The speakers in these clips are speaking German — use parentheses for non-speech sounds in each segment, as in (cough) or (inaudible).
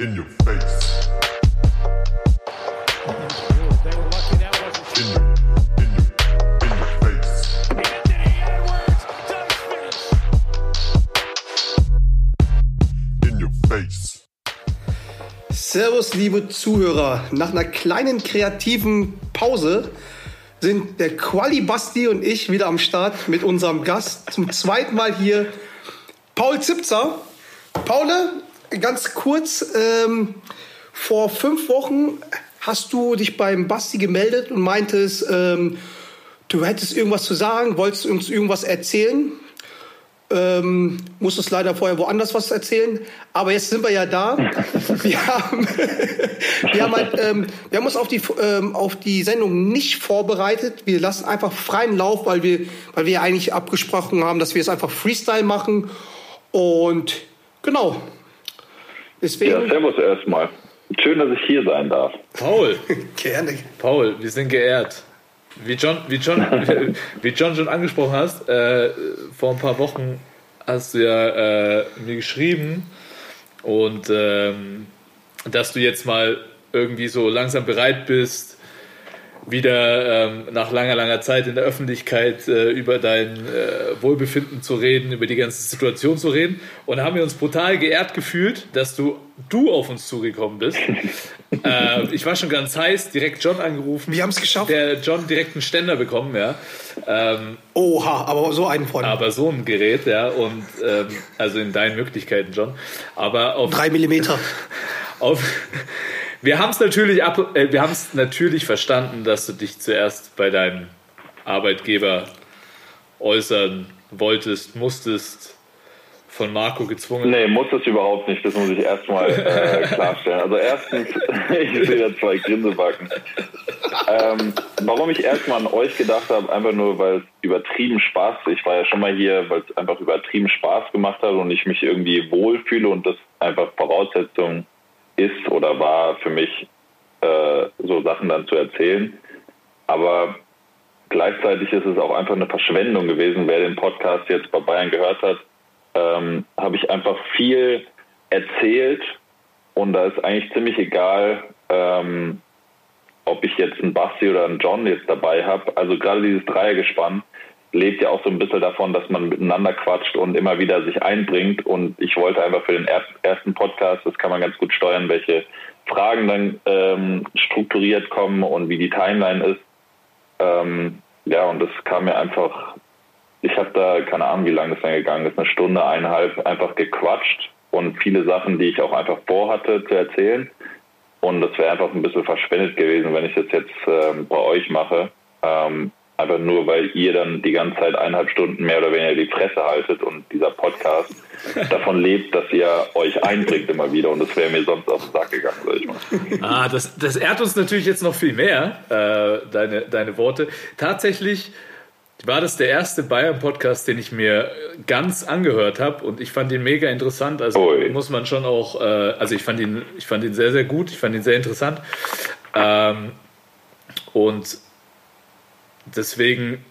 In your face. Servus, liebe Zuhörer. Nach einer kleinen kreativen Pause sind der Quali Basti und ich wieder am Start mit unserem Gast. Zum zweiten Mal hier Paul Zipzer. Paul, ganz kurz, ähm, vor fünf Wochen hast du dich beim Basti gemeldet und meintest, ähm, du hättest irgendwas zu sagen, wolltest uns irgendwas erzählen. Ähm, musstest leider vorher woanders was erzählen, aber jetzt sind wir ja da. (laughs) Wir haben, (laughs) wir haben, halt, ähm, wir haben uns auf die, ähm, auf die Sendung nicht vorbereitet. Wir lassen einfach freien Lauf, weil wir, weil wir eigentlich abgesprochen haben, dass wir es einfach Freestyle machen. Und genau. Deswegen Ja, servus erstmal. Schön, dass ich hier sein darf. Paul, (laughs) gerne. Paul, wir sind geehrt. Wie John, wie John, (laughs) wie John schon angesprochen hast, äh, vor ein paar Wochen hast du ja äh, mir geschrieben und ähm, dass du jetzt mal irgendwie so langsam bereit bist, wieder ähm, nach langer, langer Zeit in der Öffentlichkeit äh, über dein äh, Wohlbefinden zu reden, über die ganze Situation zu reden. Und da haben wir uns brutal geehrt gefühlt, dass du, du auf uns zugekommen bist. (laughs) äh, ich war schon ganz heiß, direkt John angerufen. Wir haben es geschafft. Der John direkt einen Ständer bekommen, ja. Ähm, Oha, aber so einen von. aber so ein Gerät, ja. Und ähm, also in deinen Möglichkeiten, John. Aber auf, Drei Millimeter. (laughs) auf wir haben es natürlich ab, äh, wir natürlich verstanden, dass du dich zuerst bei deinem Arbeitgeber äußern wolltest, musstest, von Marco gezwungen. Nee, muss das überhaupt nicht. Das muss ich erstmal äh, (laughs) klarstellen. Also erstens, (laughs) ich sehe da zwei Grinsebacken. Ähm, warum ich erstmal an euch gedacht habe, einfach nur, weil es übertrieben Spaß, ich war ja schon mal hier, weil es einfach übertrieben Spaß gemacht hat und ich mich irgendwie wohlfühle und das einfach Voraussetzung ist oder war für mich, äh, so Sachen dann zu erzählen. Aber gleichzeitig ist es auch einfach eine Verschwendung gewesen. Wer den Podcast jetzt bei Bayern gehört hat, ähm, habe ich einfach viel erzählt und da ist eigentlich ziemlich egal, ähm, ob ich jetzt einen Basti oder einen John jetzt dabei habe. Also gerade dieses Dreiergespann lebt ja auch so ein bisschen davon, dass man miteinander quatscht und immer wieder sich einbringt. Und ich wollte einfach für den er ersten Podcast, das kann man ganz gut steuern, welche Fragen dann ähm, strukturiert kommen und wie die Timeline ist. Ähm, ja, und das kam mir einfach, ich habe da keine Ahnung, wie lange das dann gegangen ist, eine Stunde, eineinhalb, einfach gequatscht und viele Sachen, die ich auch einfach vorhatte zu erzählen. Und das wäre einfach ein bisschen verschwendet gewesen, wenn ich das jetzt ähm, bei euch mache. Ähm, einfach nur, weil ihr dann die ganze Zeit eineinhalb Stunden mehr oder weniger die Fresse haltet und dieser Podcast (laughs) davon lebt, dass ihr euch einbringt immer wieder. Und das wäre mir sonst auf den Sack gegangen, sag ich mal. Ah, das, das ehrt uns natürlich jetzt noch viel mehr, äh, deine, deine Worte. Tatsächlich war das der erste Bayern-Podcast, den ich mir ganz angehört habe und ich fand ihn mega interessant. Also Ui. muss man schon auch, äh, also ich fand ihn, ich fand ihn sehr, sehr gut, ich fand ihn sehr interessant. Ähm, und deswegen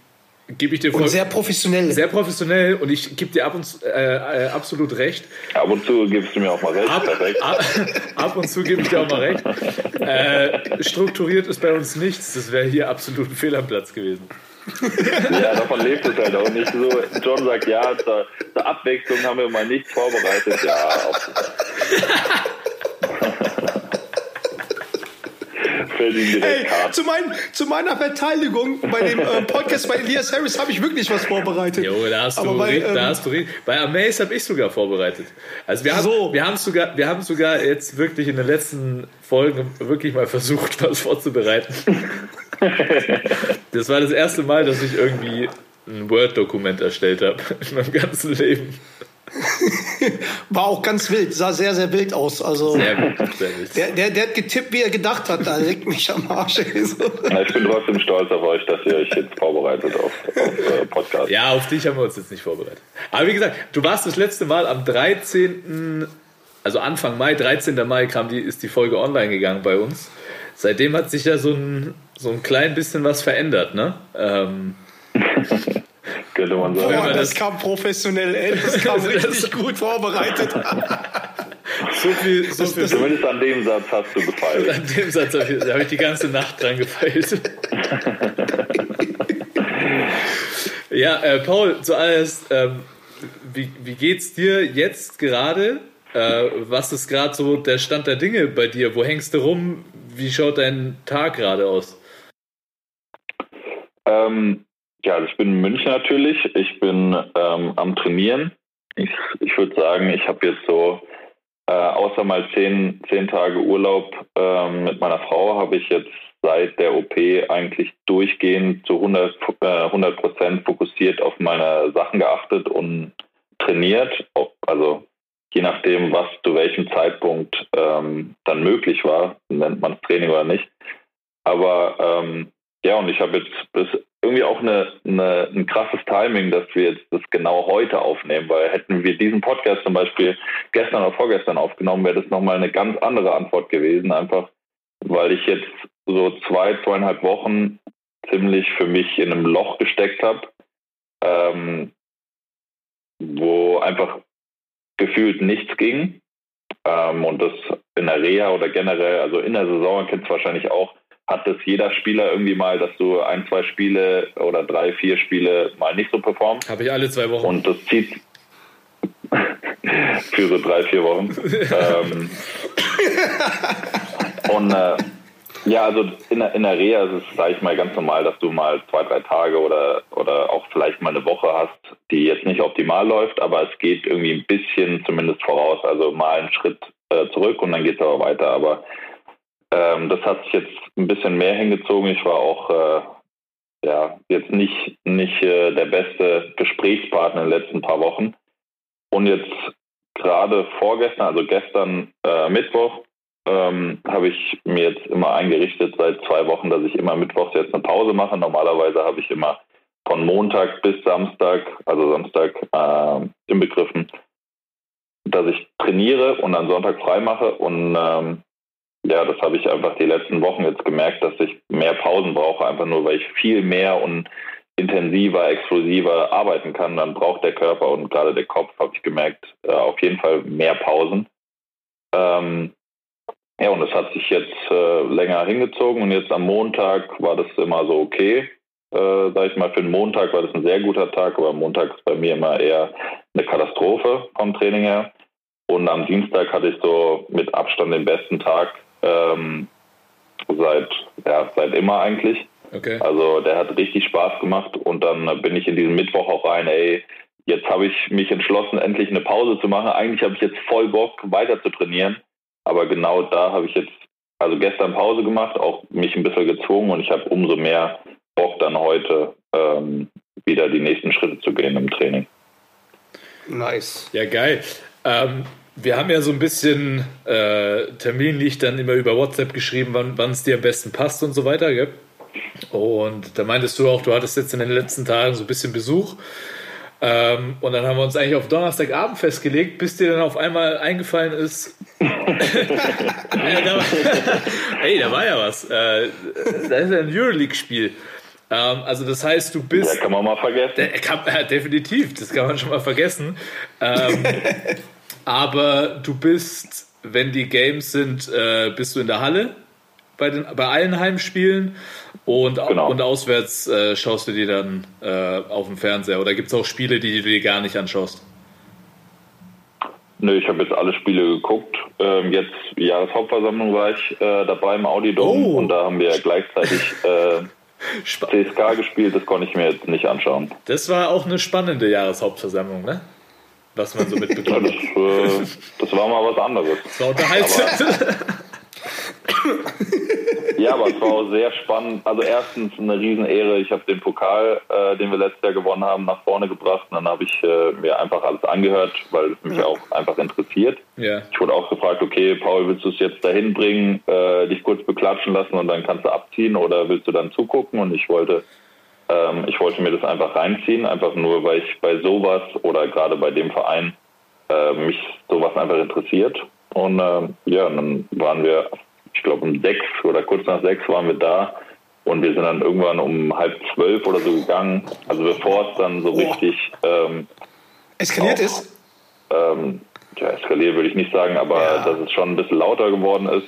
gebe ich dir voll, Und sehr professionell. sehr professionell und ich gebe dir ab und zu, äh, äh, absolut recht. Ab und zu gibst du mir auch mal recht. Ab, ab, ab und zu gebe ich dir auch mal recht. Äh, strukturiert ist bei uns nichts. Das wäre hier absolut ein Fehl am Platz gewesen. Ja, davon lebt es halt auch nicht so. John sagt, ja, zur, zur Abwechslung haben wir mal nichts vorbereitet. Ja, auch. (laughs) Ey, zu, mein, zu meiner Verteidigung bei dem äh, Podcast bei Elias Harris habe ich wirklich was vorbereitet. Jo, da hast du, Aber bei, re- ähm, da hast du bei Amaze habe ich sogar vorbereitet. Also wir haben, So. wir haben sogar, wir haben sogar jetzt wirklich in den letzten Folgen wirklich mal versucht, was vorzubereiten. das war das erste Mal, dass ich irgendwie ein Word-Dokument erstellt habe in meinem ganzen Leben. (laughs) War auch ganz wild, sah sehr, sehr wild aus. Also Sehr gut, sehr gut. der, der, der hat getippt, wie er gedacht hat. Da legt mich am Arsch. (laughs) Na, ich bin trotzdem stolz auf euch, dass ihr euch jetzt vorbereitet auf, auf äh, Podcast. Ja, auf dich haben wir uns jetzt nicht vorbereitet. Aber wie gesagt, du warst das letzte Mal am 13. Also Anfang Mai, 13. Mai kam die, ist die Folge online gegangen bei uns. Seitdem hat sich ja so ein, so ein klein bisschen was verändert, ne? Ähm, (laughs) Könnte man sagen. Boah, das, kam professionell, ey. Das kam (laughs) richtig gut vorbereitet. (laughs) So viel, so viel. Zumindest an dem Satz hast du gefallen. An dem Satz habe ich, hab ich die ganze Nacht dran gefeilt. (laughs) ja, äh, Paul, zuallererst, ähm, wie, wie geht's dir jetzt gerade? Äh, was ist gerade so der Stand der Dinge bei dir? Wo hängst du rum? Wie schaut dein Tag gerade aus? Ähm, ja, also ich bin in München natürlich. Ich bin ähm, am Trainieren. Ich, ich würde sagen, ich habe jetzt so, äh, außer mal zehn, zehn Tage Urlaub ähm, mit meiner Frau, habe ich jetzt seit der OP eigentlich durchgehend zu 100 äh, Prozent fokussiert auf meine Sachen geachtet und trainiert. Also je nachdem, was zu welchem Zeitpunkt ähm, dann möglich war, nennt man es Training oder nicht. Aber ähm, ja, und ich habe jetzt das irgendwie auch eine, eine, ein krasses Timing, dass wir jetzt das genau heute aufnehmen, weil hätten wir diesen Podcast zum Beispiel gestern oder vorgestern aufgenommen, wäre das nochmal eine ganz andere Antwort gewesen, einfach weil ich jetzt so zwei, zweieinhalb Wochen ziemlich für mich in einem Loch gesteckt habe, ähm, wo einfach gefühlt nichts ging. Ähm, und das in der Reha oder generell, also in der Saison, kennt es wahrscheinlich auch, hat das jeder Spieler irgendwie mal, dass du ein, zwei Spiele oder drei, vier Spiele mal nicht so performst. Habe ich alle zwei Wochen. Und das zieht (laughs) für so drei, vier Wochen. ähm, und äh, ja, also in der, in der Reha ist es, sage ich mal, ganz normal, dass du mal zwei, drei Tage oder, oder auch vielleicht mal eine Woche hast, die jetzt nicht optimal läuft, aber es geht irgendwie ein bisschen zumindest voraus. Also mal einen Schritt äh, zurück und dann geht es aber weiter. Aber ähm, das hat sich jetzt ein bisschen mehr hingezogen. Ich war auch äh, ja, jetzt nicht, nicht äh, der beste Gesprächspartner in den letzten paar Wochen. Und jetzt gerade vorgestern, also gestern äh, Mittwoch, ähm, habe ich mir jetzt immer eingerichtet seit zwei Wochen, dass ich immer mittwochs jetzt eine Pause mache. Normalerweise habe ich immer von Montag bis Samstag, also Samstag äh, inbegriffen, dass ich trainiere und dann Sonntag frei mache. Und ähm, ja, das habe ich einfach die letzten Wochen jetzt gemerkt, dass ich mehr Pausen brauche, einfach nur, weil ich viel mehr und intensiver, explosiver arbeiten kann. Dann braucht der Körper und gerade der Kopf, habe ich gemerkt, äh, auf jeden Fall mehr Pausen. Ähm, ja, und das hat sich jetzt äh, länger hingezogen und jetzt am Montag war das immer so okay. Äh, sag ich mal, für den Montag war das ein sehr guter Tag, aber Montag ist bei mir immer eher eine Katastrophe vom Training her. Und am Dienstag hatte ich so mit Abstand den besten Tag ähm, seit, ja, seit immer eigentlich. Okay. Also der hat richtig Spaß gemacht und dann bin ich in diesen Mittwoch auch rein, ey, jetzt habe ich mich entschlossen, endlich eine Pause zu machen. Eigentlich habe ich jetzt voll Bock, weiter zu trainieren. Aber genau da habe ich jetzt, also gestern Pause gemacht, auch mich ein bisschen gezwungen und ich habe umso mehr Bock dann heute ähm, wieder die nächsten Schritte zu gehen im Training. Nice. Ja, geil. Ähm, wir haben ja so ein bisschen äh, terminlich dann immer über WhatsApp geschrieben, wann es dir am besten passt und so weiter. Gell? Und da meintest du auch, du hattest jetzt in den letzten Tagen so ein bisschen Besuch. Ähm, und dann haben wir uns eigentlich auf Donnerstagabend festgelegt, bis dir dann auf einmal eingefallen ist. (laughs) ja, da war, (laughs) hey, da war ja was. Äh, da ist ja ein Euroleague-Spiel. Ähm, also das heißt, du bist. Ja, kann man mal vergessen. Der, kann, (laughs) ja, definitiv, das kann man schon mal vergessen. Ähm, aber du bist, wenn die Games sind, äh, bist du in der Halle bei, den, bei allen Heimspielen und, Genau. und auswärts äh, schaust du dir dann äh, auf dem Fernseher. Oder gibt es auch Spiele, die du dir gar nicht anschaust? Nö, ich habe jetzt alle Spiele geguckt. Ähm, jetzt Jahreshauptversammlung war ich äh, dabei im Audidom Oh. und da haben wir gleichzeitig (laughs) äh, CSK gespielt. Das konnte ich mir jetzt nicht anschauen. das war auch eine spannende Jahreshauptversammlung, ne? Was man so Ja, mitbekommen das, äh, das war mal was anderes. Das war unterhaltsam. Ja, aber es war auch sehr spannend. Also erstens eine Riesenehre. Ich habe den Pokal, äh, den wir letztes Jahr gewonnen haben, nach vorne gebracht. Und dann habe ich äh, mir einfach alles angehört, weil es mich auch einfach interessiert. ja. Ich wurde auch gefragt, okay, Paul, willst du es jetzt dahin bringen, äh, dich kurz beklatschen lassen und dann kannst du abziehen oder willst du dann zugucken? Und ich wollte, ähm, ich wollte mir das einfach reinziehen, einfach nur, weil ich bei sowas oder gerade bei dem Verein äh, mich sowas einfach interessiert. Und ähm, ja, dann waren wir, ich glaube um sechs oder kurz nach sechs waren wir da und wir sind dann irgendwann um halb zwölf oder so gegangen. Also bevor es dann so richtig ähm, Eskaliert Auch. ist? ähm, ja, eskaliert würde ich nicht sagen, aber Ja. dass es schon ein bisschen lauter geworden ist.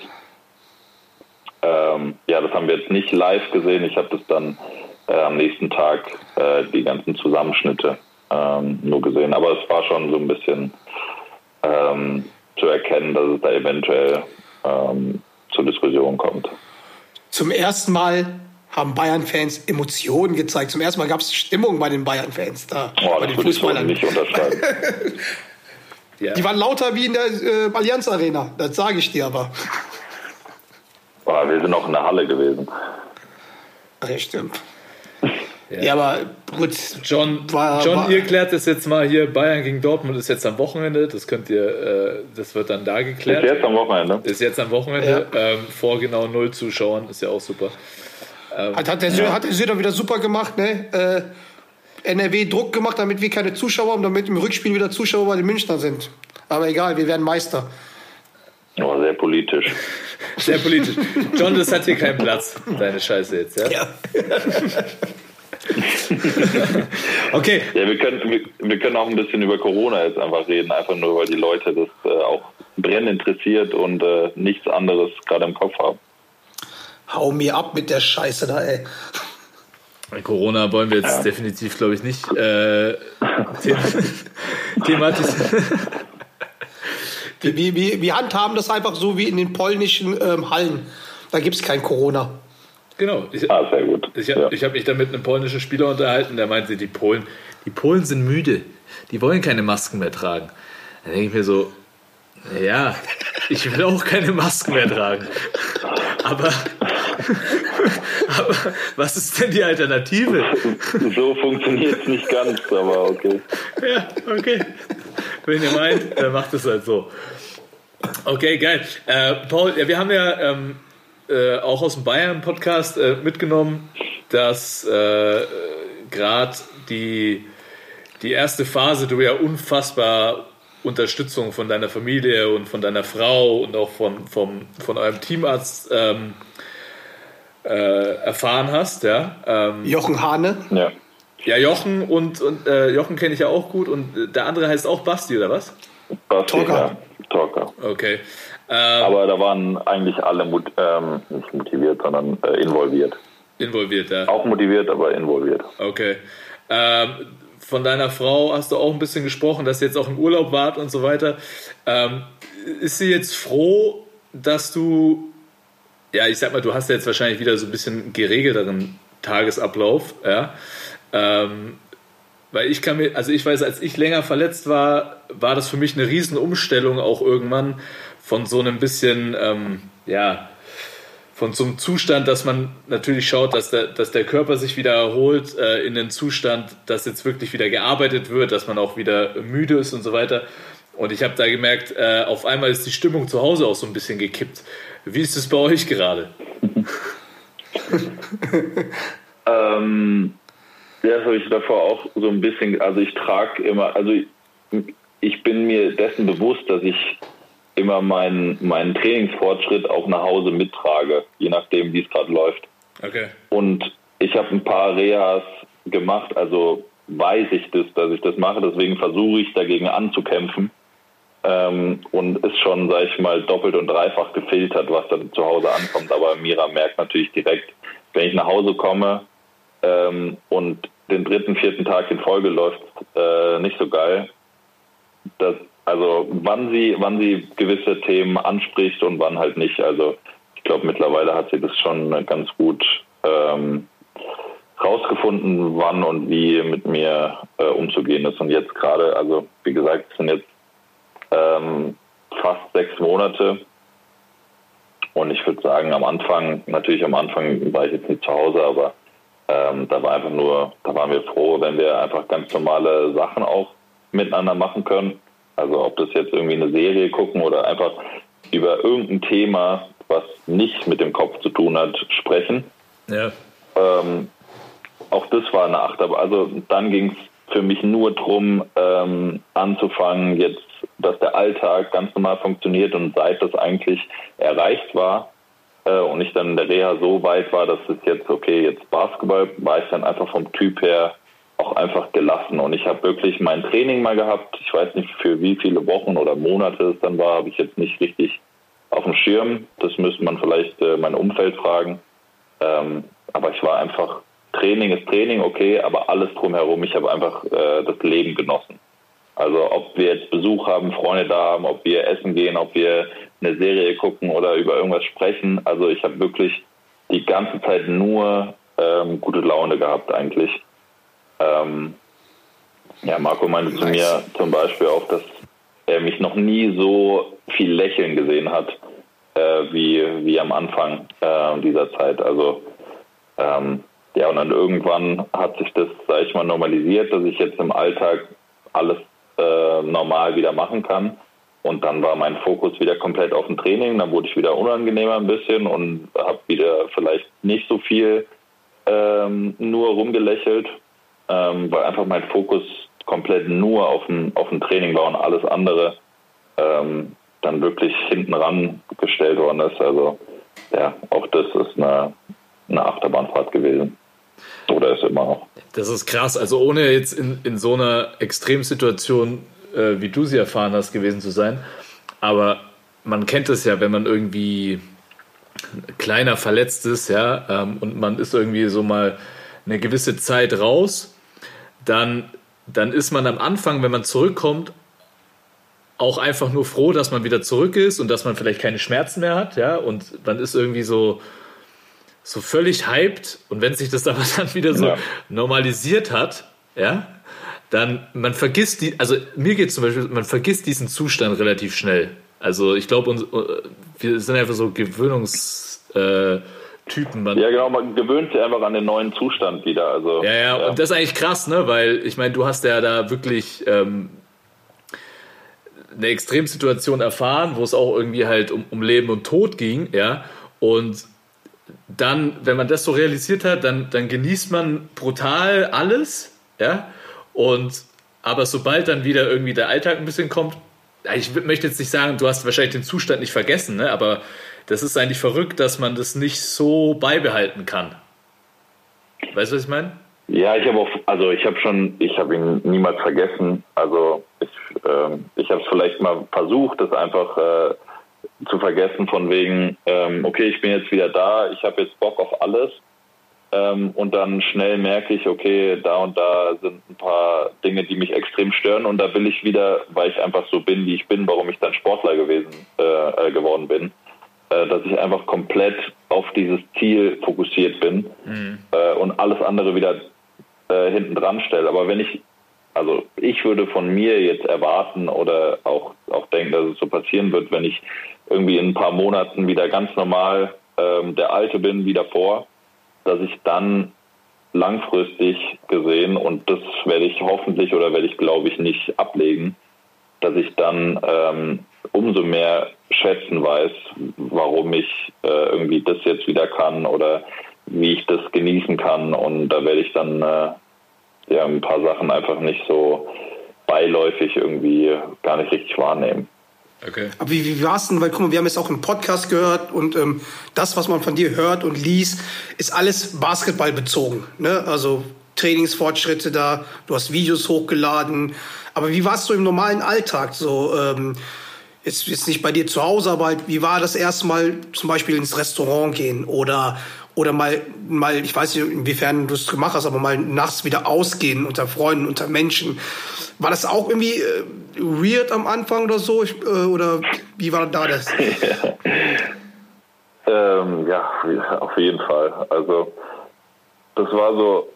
Ähm, ja, das haben wir jetzt nicht live gesehen. Ich habe das dann äh, am nächsten Tag äh, die ganzen Zusammenschnitte ähm, nur gesehen. Aber es war schon so ein bisschen ähm, zu erkennen, dass es da eventuell ähm, zur Diskussion kommt. Zum ersten Mal haben Bayern-Fans Emotionen gezeigt. Zum ersten Mal gab es Stimmung bei den Bayern-Fans da, Oh, bei das den würde ich so Fußballern. nicht unterschreiben. (laughs) Ja. Die waren lauter wie in der äh, Allianz Arena, das sage ich dir aber. Aber wir sind noch in der Halle gewesen. Ach, ja, stimmt. Ja, aber gut. John, War- John war- ihr klärt das jetzt mal hier. Bayern gegen Dortmund ist jetzt am Wochenende. Das könnt ihr, äh, das wird dann da Ist geklärt. jetzt am Wochenende. Ist jetzt am Wochenende. Ähm, vor genau null Zuschauern. Ist ja auch super. Hat, hat, der Sö hat der Söder wieder super gemacht, ne? Äh, NRW Druck gemacht, damit wir keine Zuschauer haben, damit im Rückspiel wieder Zuschauer bei den Münchner sind. Aber egal, wir werden Meister. Oh, sehr politisch. Sehr politisch. John, das hat hier keinen Platz. Deine Scheiße jetzt, ja? Ja. (laughs) (laughs) Okay. Ja, wir können, wir, wir können auch ein bisschen über Corona jetzt einfach reden, einfach nur, weil die Leute das äh, auch brennend interessiert und äh, nichts anderes gerade im Kopf haben. Hau mir ab mit der Scheiße da, ey. Corona wollen wir jetzt definitiv, glaube ich, nicht äh, the (laughs) thematisieren. Wir, wir, wir, wir handhaben das einfach so wie in den polnischen ähm, Hallen. Da gibt es kein Corona. Genau. Ich, Ah, sehr gut. Ich, ja. ich habe mich da mit einem polnischen Spieler unterhalten, der meinte, die Polen, die Polen sind müde. Die wollen keine Masken mehr tragen. Da denke ich mir so, ja, ich will auch keine Masken mehr tragen. Aber, (laughs) aber was ist denn die Alternative? So funktioniert es nicht ganz, aber okay. Ja, okay. Wenn ihr meint, dann macht es halt so. Okay, geil. Äh, Paul, ja, wir haben ja ähm, äh, auch aus dem Bayern-Podcast äh, mitgenommen, dass äh, gerade die, die erste Phase du ja unfassbar Unterstützung von deiner Familie und von deiner Frau und auch von, vom, von eurem Teamarzt ähm, äh, erfahren hast, ja. Ähm, Jochen Hane. Ja. ja, Jochen und, und äh, Jochen kenne ich ja auch gut und äh, der andere heißt auch Basti, oder was? Basti, Talker. Ja, Talker. Okay. Ähm, Aber da waren eigentlich alle mot ähm, nicht motiviert, sondern äh, involviert. involviert, ja. Auch motiviert, aber involviert. Okay. Ähm, von deiner Frau hast du auch ein bisschen gesprochen, dass sie jetzt auch im Urlaub wart und so weiter. Ähm, ist sie jetzt froh, dass du, ja, ich sag mal, du hast ja jetzt wahrscheinlich wieder so ein bisschen geregelteren Tagesablauf, ja. Ähm, weil ich kann mir, also ich weiß, als ich länger verletzt war, war das für mich eine Riesenumstellung auch irgendwann von so einem bisschen, ähm, ja, von so einem Zustand, dass man natürlich schaut, dass der, dass der Körper sich wieder erholt, äh, in den Zustand, dass jetzt wirklich wieder gearbeitet wird, dass man auch wieder müde ist und so weiter. Und ich habe da gemerkt, äh, auf einmal ist die Stimmung zu Hause auch so ein bisschen gekippt. Wie ist es bei euch gerade? (laughs) Ähm, ja, das habe ich davor auch so ein bisschen, also ich trage immer, also ich, ich bin mir dessen bewusst, dass ich immer meinen, meinen Trainingsfortschritt auch nach Hause mittrage, je nachdem, wie es gerade läuft. Okay. Und ich habe ein paar Rehas gemacht, also weiß ich das, dass ich das mache, deswegen versuche ich dagegen anzukämpfen. Ähm, und ist schon, sag ich mal, doppelt und dreifach gefiltert, was dann zu Hause ankommt. Aber Mira merkt natürlich direkt, wenn ich nach Hause komme ähm, und den dritten, vierten Tag in Folge läuft äh, nicht so geil. Das, also wann sie, wann sie gewisse Themen anspricht und wann halt nicht. Also ich glaube mittlerweile hat sie das schon ganz gut ähm, rausgefunden, wann und wie mit mir äh, umzugehen ist. Und jetzt gerade, also wie gesagt, es sind jetzt ähm, fast sechs Monate. Und ich würde sagen, am Anfang, natürlich am Anfang war ich jetzt nicht zu Hause, aber ähm, da war einfach nur, da waren wir froh, wenn wir einfach ganz normale Sachen auch miteinander machen können. Also ob das jetzt irgendwie eine Serie gucken oder einfach über irgendein Thema, was nicht mit dem Kopf zu tun hat, sprechen. Ja. Ähm, auch das war eine Achterbahn. Also dann ging es für mich nur darum, ähm, anzufangen, jetzt, dass der Alltag ganz normal funktioniert und seit das eigentlich erreicht war äh, und ich dann in der Reha so weit war, dass es jetzt, okay, jetzt Basketball, war ich dann einfach vom Typ her auch einfach gelassen. Und ich habe wirklich mein Training mal gehabt. Ich weiß nicht, für wie viele Wochen oder Monate es dann war, habe ich jetzt nicht richtig auf dem Schirm. Das müsste man vielleicht äh, mein Umfeld fragen. Ähm, aber ich war einfach, Training ist Training, okay, aber alles drumherum. Ich habe einfach äh, das Leben genossen. Also ob wir jetzt Besuch haben, Freunde da haben, ob wir essen gehen, ob wir eine Serie gucken oder über irgendwas sprechen. Also ich habe wirklich die ganze Zeit nur ähm, gute Laune gehabt eigentlich. Ähm, ja, Marco meinte nice. zu mir zum Beispiel auch, dass er mich noch nie so viel lächeln gesehen hat äh, wie, wie am Anfang äh, dieser Zeit. Also ähm, ja, und dann irgendwann hat sich das, sag ich mal, normalisiert, dass ich jetzt im Alltag alles äh, normal wieder machen kann. Und dann war mein Fokus wieder komplett auf dem Training. Dann wurde ich wieder unangenehmer ein bisschen und habe wieder vielleicht nicht so viel ähm, nur rumgelächelt, ähm, weil einfach mein Fokus komplett nur auf dem, auf dem Training war und alles andere ähm, dann wirklich hinten ran gestellt worden ist. Also ja, auch das ist eine, eine Achterbahnfahrt gewesen. Oder ist immer noch. Das ist krass. Also ohne jetzt in, in so einer Extremsituation äh, wie du sie erfahren hast, gewesen zu sein. Aber man kennt es ja, wenn man irgendwie kleiner verletzt ist, ja, ähm, und man ist irgendwie so mal eine gewisse Zeit raus, dann, dann ist man am Anfang, wenn man zurückkommt, auch einfach nur froh, dass man wieder zurück ist und dass man vielleicht keine Schmerzen mehr hat, ja, und man ist irgendwie so, so völlig hyped und wenn sich das (laughs) aber dann wieder so ja. normalisiert hat, ja, dann man vergisst die, also mir geht zum Beispiel, man vergisst diesen Zustand relativ schnell. Also ich glaube, wir sind einfach so Gewöhnungstypen. Man ja, genau, man gewöhnt sich einfach an den neuen Zustand wieder. Also, ja, ja, ja. und das ist eigentlich krass, ne? Weil ich meine, du hast ja da wirklich ähm, eine Extremsituation erfahren, wo es auch irgendwie halt um, um Leben und Tod ging, ja. Und dann, wenn man das so realisiert hat, dann, dann genießt man brutal alles, ja. Und aber sobald dann wieder irgendwie der Alltag ein bisschen kommt, ich möchte jetzt nicht sagen, du hast wahrscheinlich den Zustand nicht vergessen, ne? aber das ist eigentlich verrückt, dass man das nicht so beibehalten kann. Weißt du, was ich meine? Ja, ich habe auch, also ich habe schon, ich habe ihn niemals vergessen. Also ich, äh, ich habe es vielleicht mal versucht, das einfach äh, zu vergessen von wegen, ähm, okay, ich bin jetzt wieder da, ich habe jetzt Bock auf alles ähm, und dann schnell merke ich, okay, da und da sind ein paar Dinge, die mich extrem stören und da will ich wieder, weil ich einfach so bin, wie ich bin, warum ich dann Sportler gewesen äh, äh, geworden bin, dass ich einfach komplett auf dieses Ziel fokussiert bin mhm. Äh, und alles andere wieder äh, hinten dran stelle. Aber wenn ich also ich würde von mir jetzt erwarten oder auch, auch denken, dass es so passieren wird, wenn ich irgendwie in ein paar Monaten wieder ganz normal ähm, der Alte bin wie davor, dass ich dann langfristig gesehen, und das werde ich hoffentlich oder werde ich glaube ich nicht ablegen, dass ich dann ähm, umso mehr schätzen weiß, warum ich äh, irgendwie das jetzt wieder kann oder wie ich das genießen kann. Und da werde ich dann äh, ja, ein paar Sachen einfach nicht so beiläufig irgendwie gar nicht richtig wahrnehmen. Okay. Aber wie, wie war es denn? Weil guck mal, wir haben jetzt auch einen Podcast gehört und ähm, das, was man von dir hört und liest, ist alles Basketball bezogen. Ne? Also Trainingsfortschritte da, du hast Videos hochgeladen. Aber wie warst du im normalen Alltag? So, ähm, jetzt, jetzt nicht bei dir zu Hause, aber halt, wie war das erstmal zum Beispiel ins Restaurant gehen oder oder mal, mal, ich weiß nicht, inwiefern du es gemacht hast, aber mal nachts wieder ausgehen unter Freunden, unter Menschen. War das auch irgendwie äh, weird am Anfang oder so? Ich, äh, oder wie war da das? (laughs) ähm, ja, auf jeden Fall. Also, das war so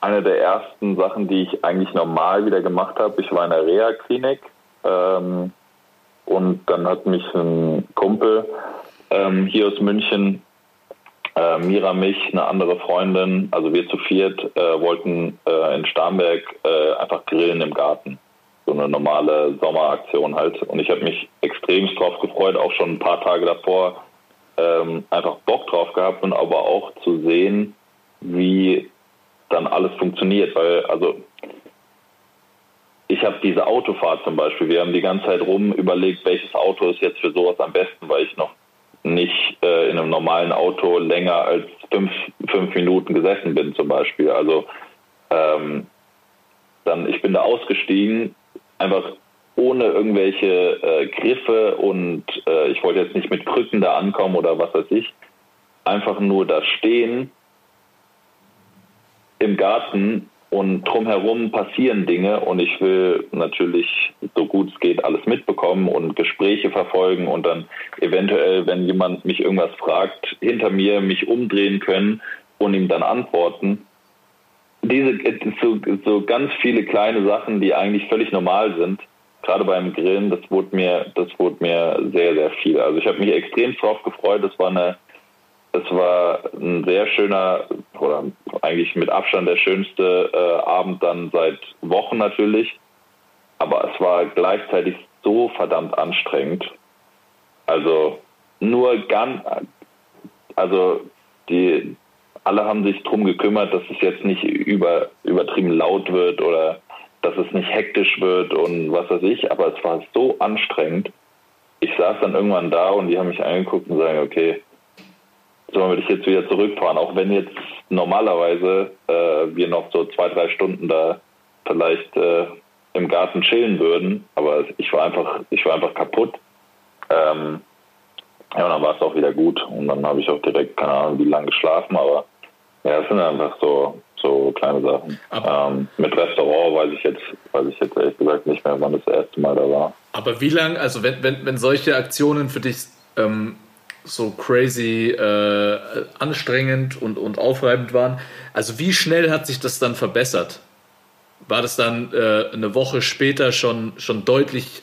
eine der ersten Sachen, die ich eigentlich normal wieder gemacht habe. Ich war in der Reha-Klinik ähm, und dann hat mich ein Kumpel ähm, hier aus München äh, Mira, mich, eine andere Freundin, also wir zu viert, äh, wollten äh, in Starnberg äh, einfach grillen im Garten. So eine normale Sommeraktion halt. Und ich habe mich extrem drauf gefreut, auch schon ein paar Tage davor ähm, einfach Bock drauf gehabt und aber auch zu sehen, wie dann alles funktioniert. Weil, also ich habe diese Autofahrt zum Beispiel, wir haben die ganze Zeit rum überlegt, welches Auto ist jetzt für sowas am besten, weil ich noch nicht äh, in einem normalen Auto länger als fünf, fünf Minuten gesessen bin zum Beispiel. Also ähm, dann, ich bin da ausgestiegen, einfach ohne irgendwelche äh, Griffe und äh, ich wollte jetzt nicht mit Krücken da ankommen oder was weiß ich. Einfach nur da stehen im Garten und drumherum passieren Dinge und ich will natürlich so gut es geht alles mitbekommen und Gespräche verfolgen und dann eventuell, wenn jemand mich irgendwas fragt, hinter mir mich umdrehen können und ihm dann antworten. Diese so, so ganz viele kleine Sachen, die eigentlich völlig normal sind, gerade beim Grillen, das wurde mir, das wurde mir sehr, sehr viel. Also ich habe mich extrem drauf gefreut. Das war eine es war ein sehr schöner oder eigentlich mit Abstand der schönste äh, Abend dann seit Wochen natürlich. Aber es war gleichzeitig so verdammt anstrengend. Also nur ganz, also die, alle haben sich drum gekümmert, dass es jetzt nicht über, übertrieben laut wird oder dass es nicht hektisch wird und was weiß ich, aber es war so anstrengend. Ich saß dann irgendwann da und die haben mich angeguckt und sagen, okay, sollen wir dich jetzt wieder zurückfahren, auch wenn jetzt normalerweise äh, wir noch so zwei, drei Stunden da vielleicht äh, im Garten chillen würden, aber ich war einfach, ich war einfach kaputt. Ähm, ja, und dann war es auch wieder gut und dann habe ich auch direkt, keine Ahnung, wie lange geschlafen, aber ja, es sind einfach so, so kleine Sachen. Ähm, mit Restaurant weiß ich jetzt, weiß ich jetzt ehrlich gesagt nicht mehr, wann das erste Mal da war. Aber wie lang, also wenn, wenn, wenn solche Aktionen für dich ähm, so crazy äh, anstrengend und, und aufreibend waren. Also wie schnell hat sich das dann verbessert? War das dann äh, eine Woche später schon, schon deutlich,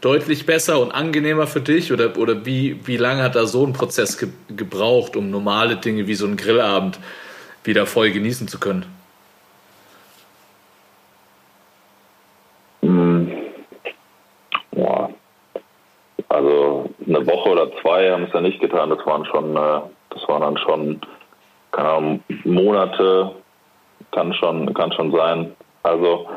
deutlich besser und angenehmer für dich? Oder, oder wie, wie lange hat da so ein Prozess ge gebraucht, um normale Dinge wie so einen Grillabend wieder voll genießen zu können? Also eine Woche oder zwei haben es ja nicht getan. Das waren schon, äh, das waren dann schon, keine Ahnung, Monate, kann schon, kann schon sein. Also,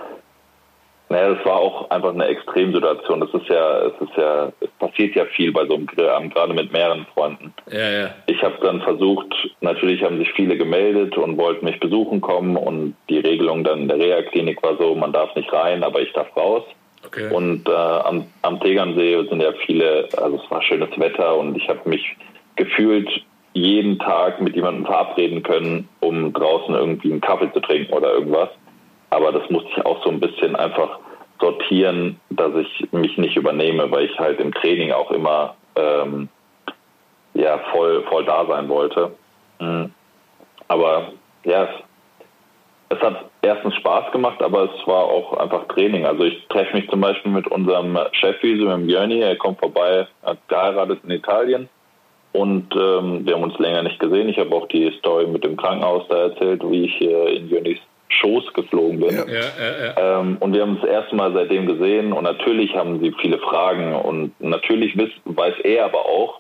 naja, das war auch einfach eine Extremsituation. Das ist ja, es ist ja, es passiert ja viel bei so einem Grillabend, gerade mit mehreren Freunden. Ja, ja. Ich habe dann versucht, natürlich haben sich viele gemeldet und wollten mich besuchen kommen und die Regelung dann in der Reha-Klinik war so, man darf nicht rein, aber ich darf raus. Okay. Und äh, am, am Tegernsee sind ja viele, also es war schönes Wetter und ich habe mich gefühlt jeden Tag mit jemandem verabreden können, um draußen irgendwie einen Kaffee zu trinken oder irgendwas. Aber das musste ich auch so ein bisschen einfach sortieren, dass ich mich nicht übernehme, weil ich halt im Training auch immer ähm, ja voll voll da sein wollte. Mhm. Aber ja, es es hat erstens Spaß gemacht, aber es war auch einfach Training. Also ich treffe mich zum Beispiel mit unserem Chefphysio, mit dem Jörni, er kommt vorbei, hat geheiratet in Italien und ähm, wir haben uns länger nicht gesehen. Ich habe auch die Story mit dem Krankenhaus da erzählt, wie ich äh, in Jörnis Schoß geflogen bin. Ja, ja, ja. Ähm, und wir haben uns das erste Mal seitdem gesehen und natürlich haben sie viele Fragen und natürlich wiss, weiß er aber auch,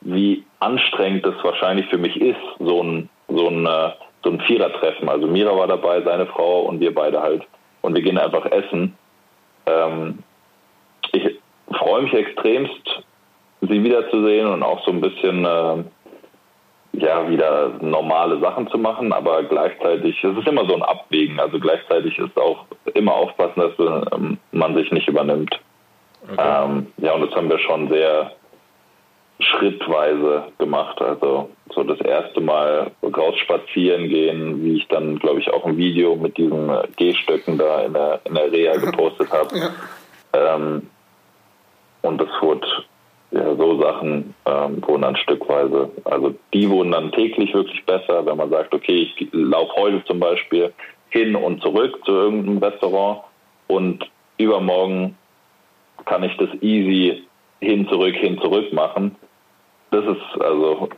wie anstrengend es wahrscheinlich für mich ist, so ein, so ein äh, so ein Vierertreffen. Also Mira war dabei, seine Frau und wir beide halt. Und wir gehen einfach essen. Ähm, ich freue mich extremst, sie wiederzusehen und auch so ein bisschen äh, ja wieder normale Sachen zu machen, aber gleichzeitig es ist immer so ein Abwägen. Also gleichzeitig ist auch immer aufpassen, dass ähm, man sich nicht übernimmt. Okay. Ähm, ja, und das haben wir schon sehr schrittweise gemacht. Also so das erste Mal raus spazieren gehen, wie ich dann, glaube ich, auch ein Video mit diesen Gehstöcken da in der, in der Reha (laughs) gepostet habe. Ja. Ähm, und das wurde, ja, so Sachen ähm, wurden dann stückweise, also die wurden dann täglich wirklich besser, wenn man sagt, okay, ich laufe heute zum Beispiel hin und zurück zu irgendeinem Restaurant und übermorgen kann ich das easy hin, zurück, hin, zurück machen das ist also,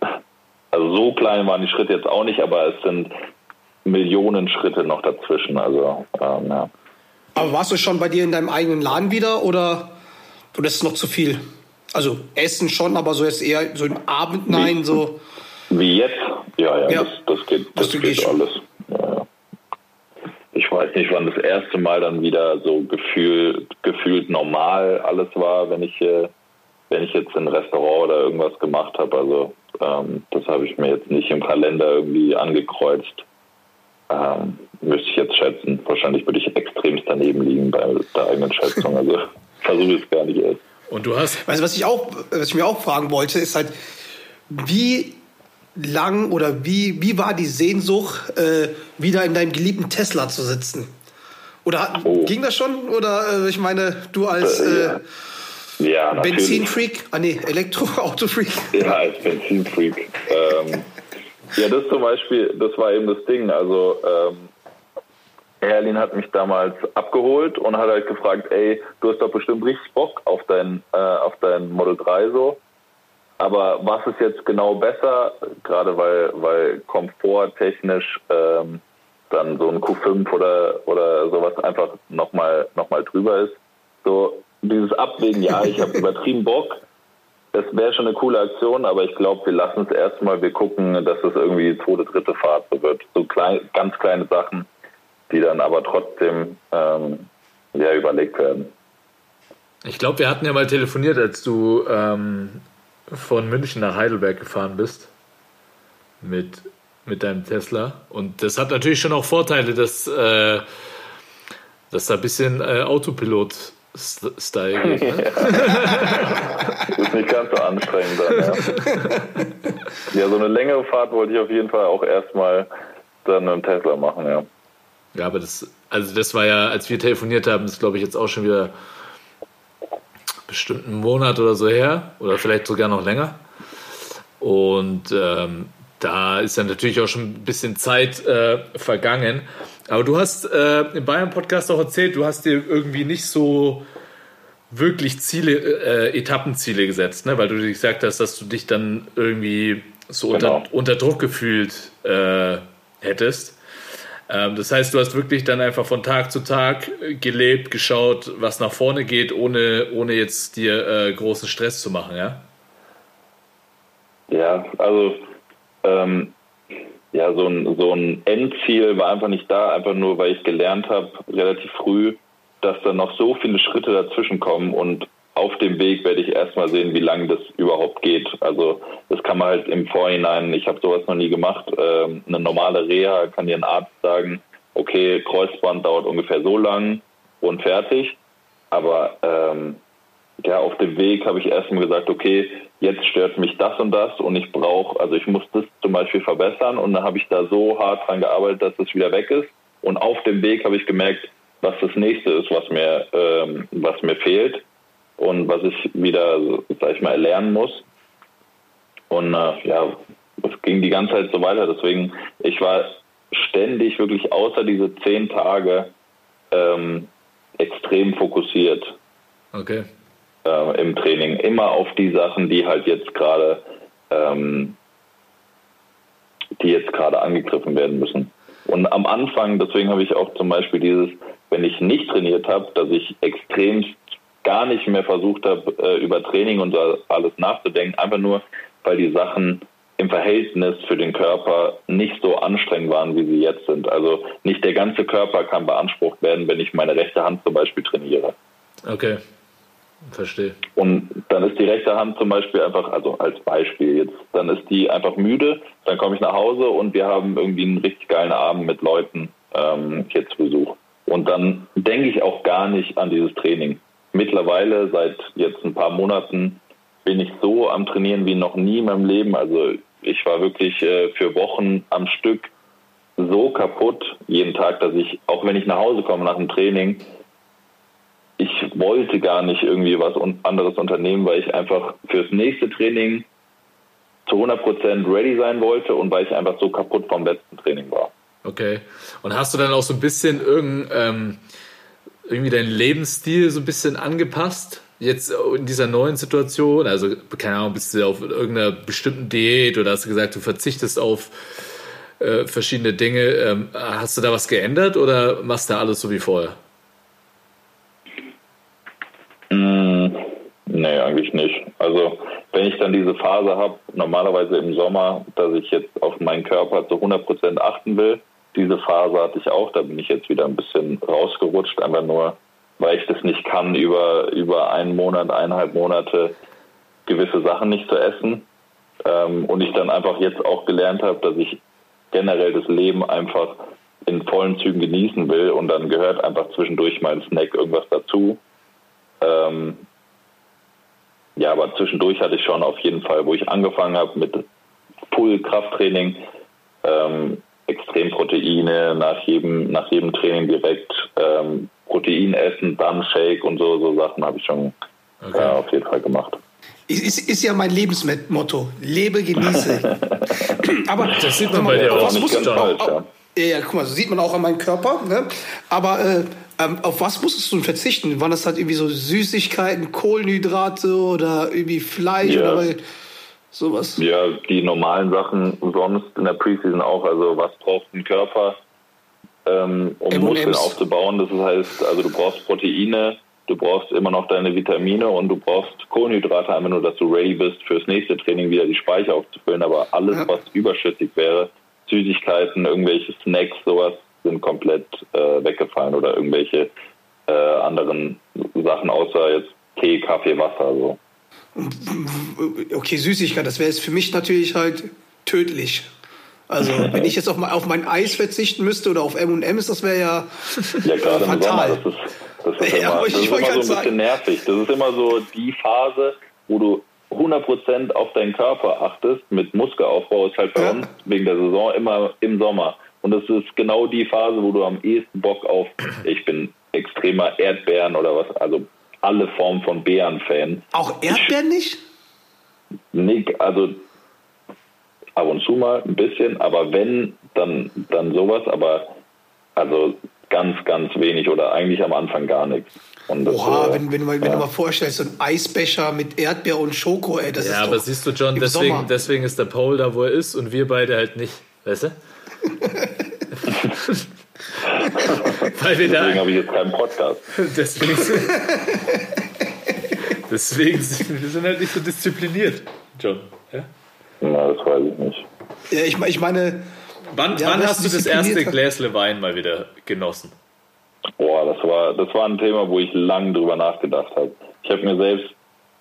also so klein waren die Schritte jetzt auch nicht, aber es sind Millionen Schritte noch dazwischen. Also ähm, ja. Aber warst du schon bei dir in deinem eigenen Laden wieder oder, oder ist es noch zu viel? Also Essen schon, aber so jetzt eher so im Abend, nein, so. Wie jetzt? Ja, ja, Ja. Das, das geht, das du geht alles. Ja. Ich weiß nicht, wann das erste Mal dann wieder so gefühlt, gefühlt normal alles war, wenn ich äh, wenn ich jetzt ein Restaurant oder irgendwas gemacht habe. Also ähm, das habe ich mir jetzt nicht im Kalender irgendwie angekreuzt. Ähm, müsste ich jetzt schätzen. Wahrscheinlich würde ich extremst daneben liegen bei der eigenen Schätzung. Also (laughs) versuche ich es gar nicht erst. Und du hast, Weißt du, was ich auch, was ich mir auch fragen wollte, ist halt, wie lang oder wie, wie war die Sehnsucht, äh, wieder in deinem geliebten Tesla zu sitzen? Oder hat, Oh. ging das schon? Oder äh, ich meine, du als äh, Ja, natürlich. Benzinfreak, ah nee, Elektroautofreak. Ja, als Benzinfreak. ähm, ja, das zum Beispiel, das war eben das Ding. Also ähm, Erlin hat mich damals abgeholt und hat halt gefragt, ey, du hast doch bestimmt richtig Bock auf dein, äh, auf dein Model 3 so. Aber was ist jetzt genau besser, gerade weil, weil komforttechnisch ähm, dann so ein Q5 oder, oder sowas einfach nochmal noch mal drüber ist. So dieses Abwägen, ja, ich habe (laughs) übertrieben Bock, das wäre schon eine coole Aktion, aber ich glaube, wir lassen es erstmal, wir gucken, dass es irgendwie die zweite, dritte Fahrt so wird. So klein, ganz kleine Sachen, die dann aber trotzdem ähm, ja, überlegt werden. ich glaube, wir hatten ja mal telefoniert, als du ähm, von München nach Heidelberg gefahren bist mit, mit deinem Tesla. Und das hat natürlich schon auch Vorteile, dass, äh, dass da ein bisschen äh, Geht. Ne? Das (laughs) ist nicht ganz so anstrengend dann, ja. ja, so eine längere Fahrt wollte ich auf jeden Fall auch erstmal dann dem Tesla machen, ja. Ja, aber das, also das war ja, als wir telefoniert haben, das glaube ich jetzt auch schon wieder bestimmt einen Monat oder so her oder vielleicht sogar noch länger. Und ähm, da ist ja natürlich auch schon ein bisschen Zeit äh, vergangen. Aber du hast äh, im Bayern-Podcast auch erzählt, du hast dir irgendwie nicht so wirklich Ziele, äh, Etappenziele gesetzt, ne? weil du dir gesagt hast, dass du dich dann irgendwie so Genau. unter, unter Druck gefühlt äh, hättest. Ähm, das heißt, du hast wirklich dann einfach von Tag zu Tag gelebt, geschaut, was nach vorne geht, ohne, ohne jetzt dir äh, großen Stress zu machen, ja? Ja, also ähm, ja, so ein, so ein Endziel war einfach nicht da, einfach nur, weil ich gelernt habe, relativ früh, dass da noch so viele Schritte dazwischen kommen und auf dem Weg werde ich erstmal sehen, wie lange das überhaupt geht. Also das kann man halt im Vorhinein, ich habe sowas noch nie gemacht, ähm, eine normale Reha kann dir ein Arzt sagen, okay, Kreuzband dauert ungefähr so lang und fertig. Aber ähm, ja, auf dem Weg habe ich erstmal gesagt, okay, jetzt stört mich das und das und ich brauche, also ich muss das zum Beispiel verbessern und dann habe ich da so hart dran gearbeitet, dass es wieder weg ist. Und auf dem Weg habe ich gemerkt, was das nächste ist, was mir, ähm, was mir fehlt und was ich wieder, sag ich mal, erlernen muss. Und äh, ja, es ging die ganze Zeit so weiter. Deswegen, ich war ständig wirklich außer diese zehn Tage ähm, extrem fokussiert Okay. Äh, im Training. Immer auf die Sachen, die halt jetzt gerade, ähm, die jetzt gerade angegriffen werden müssen. Und am Anfang, deswegen habe ich auch zum Beispiel dieses, wenn ich nicht trainiert habe, dass ich extrem gar nicht mehr versucht habe, äh, über Training und alles nachzudenken, einfach nur, weil die Sachen im Verhältnis für den Körper nicht so anstrengend waren, wie sie jetzt sind. Also nicht der ganze Körper kann beansprucht werden, wenn ich meine rechte Hand zum Beispiel trainiere. Okay. Verstehe. Und dann ist die rechte Hand zum Beispiel einfach, also als Beispiel jetzt, dann ist die einfach müde, dann komme ich nach Hause und wir haben irgendwie einen richtig geilen Abend mit Leuten ähm, hier zu Besuch. Und dann denke ich auch gar nicht an dieses Training. Mittlerweile, seit jetzt ein paar Monaten, bin ich so am Trainieren wie noch nie in meinem Leben. Also ich war wirklich äh, für Wochen am Stück so kaputt jeden Tag, dass ich, auch wenn ich nach Hause komme nach dem Training, ich wollte gar nicht irgendwie was anderes unternehmen, weil ich einfach fürs nächste Training zu 100% ready sein wollte und weil ich einfach so kaputt vom letzten Training war. Okay. Und hast du dann auch so ein bisschen ähm, irgendwie deinen Lebensstil so ein bisschen angepasst? Jetzt in dieser neuen Situation? Also, keine Ahnung, bist du auf irgendeiner bestimmten Diät oder hast du gesagt, du verzichtest auf äh, verschiedene Dinge? Ähm, hast du da was geändert oder machst du alles so wie vorher? Mm, nee, eigentlich nicht. Also wenn ich dann diese Phase habe, normalerweise im Sommer, dass ich jetzt auf meinen Körper zu 100% achten will, diese Phase hatte ich auch, da bin ich jetzt wieder ein bisschen rausgerutscht, einfach nur, weil ich das nicht kann, über, über einen Monat, eineinhalb Monate gewisse Sachen nicht zu essen. Ähm, und ich dann einfach jetzt auch gelernt habe, dass ich generell das Leben einfach in vollen Zügen genießen will und dann gehört einfach zwischendurch mal ein Snack irgendwas dazu. Ähm, ja, aber zwischendurch hatte ich schon auf jeden Fall, wo ich angefangen habe mit Full-Krafttraining, ähm, extrem Proteine nach jedem, nach jedem Training direkt ähm, Protein essen, dann Shake und so, so Sachen habe ich schon Okay. äh, auf jeden Fall gemacht. Ist, ist, ja mein Lebensmotto. Lebe, genieße. (laughs) Aber Das sieht man bei dir auch muss, falsch, ja, ja, guck mal, so sieht man auch an meinem Körper. Ne? Aber äh, ähm, auf was musstest du denn verzichten? Waren das halt irgendwie so Süßigkeiten, Kohlenhydrate oder irgendwie Fleisch Ja. oder sowas? Ja, die normalen Sachen sonst in der Preseason auch. Also was braucht ein Körper, ähm, um. Muskeln aufzubauen? Das heißt, also du brauchst Proteine, du brauchst immer noch deine Vitamine und du brauchst Kohlenhydrate, einfach nur, dass du ready bist fürs nächste Training wieder die Speicher aufzufüllen. Aber alles, Ja. was überschüssig wäre, Süßigkeiten, irgendwelche Snacks, sowas, sind komplett äh, weggefallen oder irgendwelche äh, anderen Sachen außer jetzt Tee, Kaffee, Wasser. So. Okay, Süßigkeit, das wäre jetzt für mich natürlich halt tödlich. Also, (laughs) wenn ich jetzt auf mein, auf mein Eis verzichten müsste oder auf M&M's, das wäre ja, Ja, gerade im Sommer, fatal. das ist, das ist, (laughs) Ja, immer, das ist immer so ein bisschen sagen. nervig. Das ist immer so die Phase, wo du 100% auf deinen Körper achtest, mit Muskelaufbau ist halt bei Ja. uns wegen der Saison immer im Sommer. Und das ist genau die Phase, wo du am ehesten Bock auf, ich bin extremer Erdbeeren oder was, also alle Formen von Beeren-Fan. Auch Erdbeeren nicht? Nick, also ab und zu mal ein bisschen, aber wenn, dann, dann sowas, aber also ganz, ganz wenig oder eigentlich am Anfang gar nichts. Und das, Oha, äh, wenn, wenn, du mal, wenn ja. du mal vorstellst, so ein Eisbecher mit Erdbeer und Schoko, ey, das ist Ja, aber siehst du, John, deswegen, Sommer. deswegen ist der Paul da, wo er ist und wir beide halt nicht. Weißt du? (laughs) Weil wir Deswegen da. habe ich jetzt keinen Podcast. Deswegen, deswegen sind wir sind halt nicht so diszipliniert, John. Ja? Na, das weiß ich nicht. Ja, ich, ich meine, Wann, Ja, wann hast du das erste Gläsle Wein mal wieder genossen? Boah, das war, das war ein Thema, wo ich lange drüber nachgedacht habe. Ich habe mir selbst,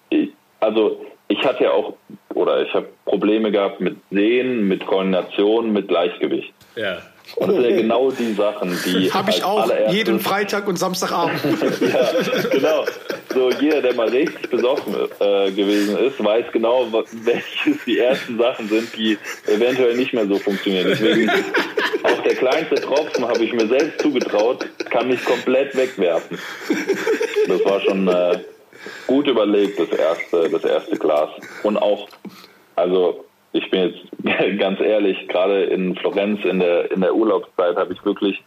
ich, also ich hatte ja auch, oder ich habe Probleme gehabt mit Sehen, mit Koordination, mit Gleichgewicht. Ja. Und das sind ja genau die Sachen, die. (laughs) habe ich auch jeden Freitag und Samstagabend. (laughs) ja, genau. So, jeder, der mal richtig besoffen äh, gewesen ist, weiß genau, welches die ersten Sachen sind, die eventuell nicht mehr so funktionieren. Deswegen, auch der kleinste Tropfen habe ich mir selbst zugetraut, kann mich komplett wegwerfen. Das war schon äh, gut überlegt, das erste, das erste Glas. Und auch, also, ich bin jetzt (laughs) ganz ehrlich, gerade in Florenz in der, in der Urlaubszeit habe ich wirklich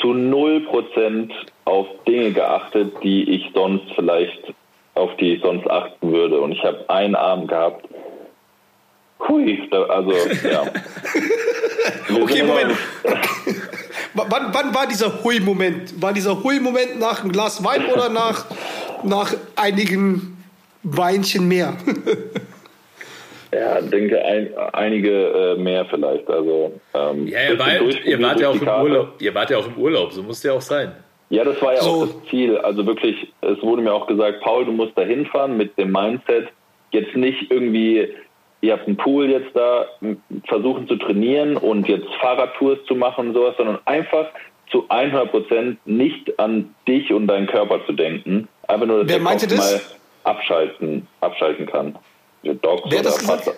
zu 0% auf Dinge geachtet, die ich sonst vielleicht, auf die ich sonst achten würde. Und ich habe einen Abend gehabt. Hui, also, ja. (laughs) Okay, Moment. (laughs) Wann, wann war dieser Hui-Moment? War dieser Hui-Moment nach einem Glas Wein oder nach, nach einigen Weinchen mehr? Ja, denke ein, einige äh, mehr vielleicht. Also, ähm, Ja, ihr, war, ihr, wart ja auch im. Urlaub, ihr wart ja auch im Urlaub, so muss ja auch sein. Ja, das war ja So. auch das Ziel. Also wirklich, es wurde mir auch gesagt, Paul, du musst da hinfahren mit dem Mindset, jetzt nicht irgendwie, ihr habt einen Pool jetzt da, versuchen zu trainieren und jetzt Fahrradtours zu machen und sowas, sondern einfach zu 100 Prozent nicht an dich und deinen Körper zu denken. Einfach nur, dass Wer der meinte das? mal abschalten, abschalten kann. Docs Wer oder fast,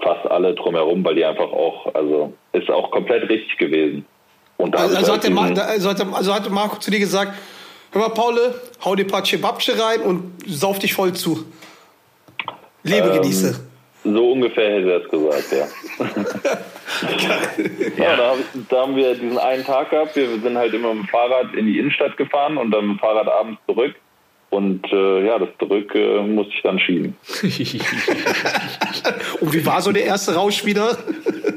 fast alle drumherum, weil die einfach auch, also ist auch komplett richtig gewesen. Und Also, ich also, halt hat der also, hat also hat Marco zu dir gesagt, hör mal, Paul, hau dir ein paar rein und sauf dich voll zu. Lebe, Ähm, genieße. So ungefähr hätte er es gesagt, ja. (laughs) ja, da, da haben wir diesen einen Tag gehabt. Wir sind halt immer mit dem Fahrrad in die Innenstadt gefahren und dann mit dem Fahrrad abends zurück. Und äh, ja, das Zurück äh, musste ich dann schieben. (laughs) Und wie war so der erste Rausch wieder?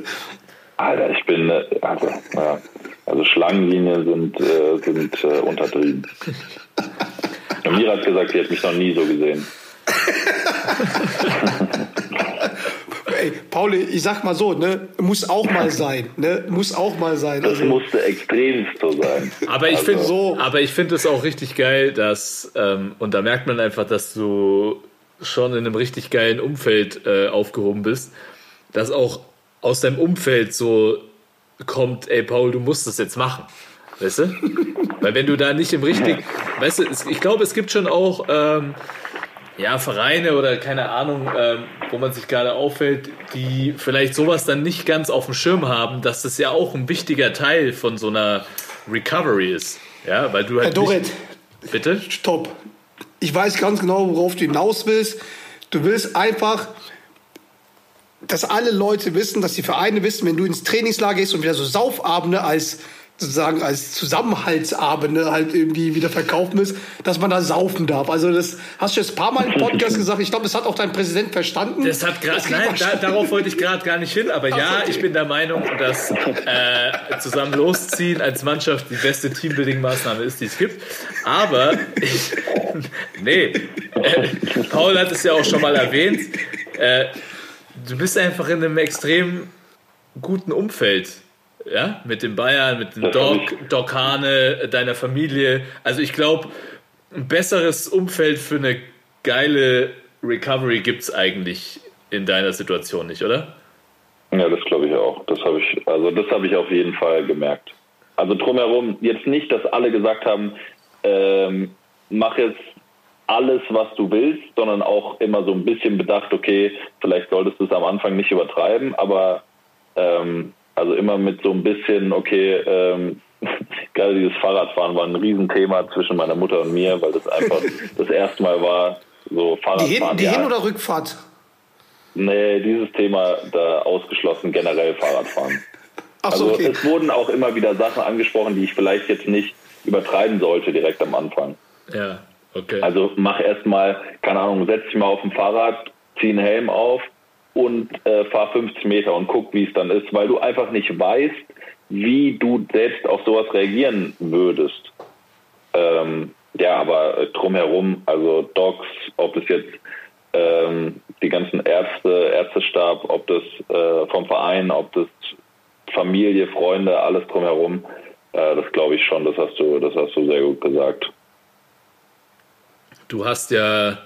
(laughs) Alter, ich bin, äh, also, ja, also Schlangenlinien sind, äh, sind äh, untertrieben. (laughs) Und Mira hat gesagt, sie hat mich noch nie so gesehen. Ey, Paul, ich sag mal so, ne, muss auch mal sein, ne, muss auch mal sein. Das Also, musste extremst so sein. Aber ich Also, finde so. aber ich finde es auch richtig geil, dass ähm, und da merkt man einfach, dass du schon in einem richtig geilen Umfeld äh, aufgehoben bist, dass auch aus deinem Umfeld so kommt, ey Paul, du musst das jetzt machen. Weißt du? Weil wenn du da nicht im richtigen, weißt du, es, ich glaube, es gibt schon auch ähm, ja, Vereine oder keine Ahnung, ähm, wo man sich gerade auffällt, die vielleicht sowas dann nicht ganz auf dem Schirm haben, dass das ja auch ein wichtiger Teil von so einer Recovery ist. Ja, weil du halt. Herr Doret, nicht, bitte? Stopp. Ich weiß ganz genau, worauf du hinaus willst. Du willst einfach, dass alle Leute wissen, dass die Vereine wissen, wenn du ins Trainingslager gehst und wieder so Saufabende als sozusagen als Zusammenhaltsabende halt irgendwie wieder verkaufen ist, dass man da saufen darf. Also das hast du jetzt ein paar Mal im Podcast (laughs) gesagt. Ich glaube, das hat auch dein Präsident verstanden. Das hat gerade nein, da, darauf wollte ich gerade gar nicht hin. Aber ja, ich bin der Meinung, dass äh, zusammen losziehen als Mannschaft die beste Teambuilding-Maßnahme ist, die es gibt. Aber ich, (laughs) nee, äh, Paul hat es ja auch schon mal erwähnt. Äh, du bist einfach in einem extrem guten Umfeld ja, mit den Bayern, mit dem Doc, Doc Hane, deiner Familie. Also ich glaube, ein besseres Umfeld für eine geile Recovery gibt es eigentlich in deiner Situation nicht, oder? Ja, das glaube ich auch. Das habe ich, also das habe ich auf jeden Fall gemerkt. Also drumherum, jetzt nicht, dass alle gesagt haben, ähm, mach jetzt alles, was du willst, sondern auch immer so ein bisschen bedacht, okay, vielleicht solltest du es am Anfang nicht übertreiben, aber ähm, also immer mit so ein bisschen, okay, ähm, (laughs) gerade dieses Fahrradfahren war ein Riesenthema zwischen meiner Mutter und mir, weil das einfach (laughs) das erste Mal war, so Fahrradfahren. Die Hin-, die ja. Hin oder Rückfahrt? Nee, dieses Thema da ausgeschlossen, generell Fahrradfahren. Ach so, also okay. es wurden auch immer wieder Sachen angesprochen, die ich vielleicht jetzt nicht übertreiben sollte direkt am Anfang. Ja, okay. Also mach erstmal, keine Ahnung, setz dich mal auf dem Fahrrad, zieh einen Helm auf und äh, fahr 50 Meter und guck, wie es dann ist, weil du einfach nicht weißt, wie du selbst auf sowas reagieren würdest. Ähm, ja, aber äh, drumherum, also Docs, ob das jetzt ähm, die ganzen Ärzte, Ärztestab, ob das äh, vom Verein, ob das Familie, Freunde, alles drumherum, äh, das glaube ich schon, das hast du, das hast du sehr gut gesagt. Du hast ja,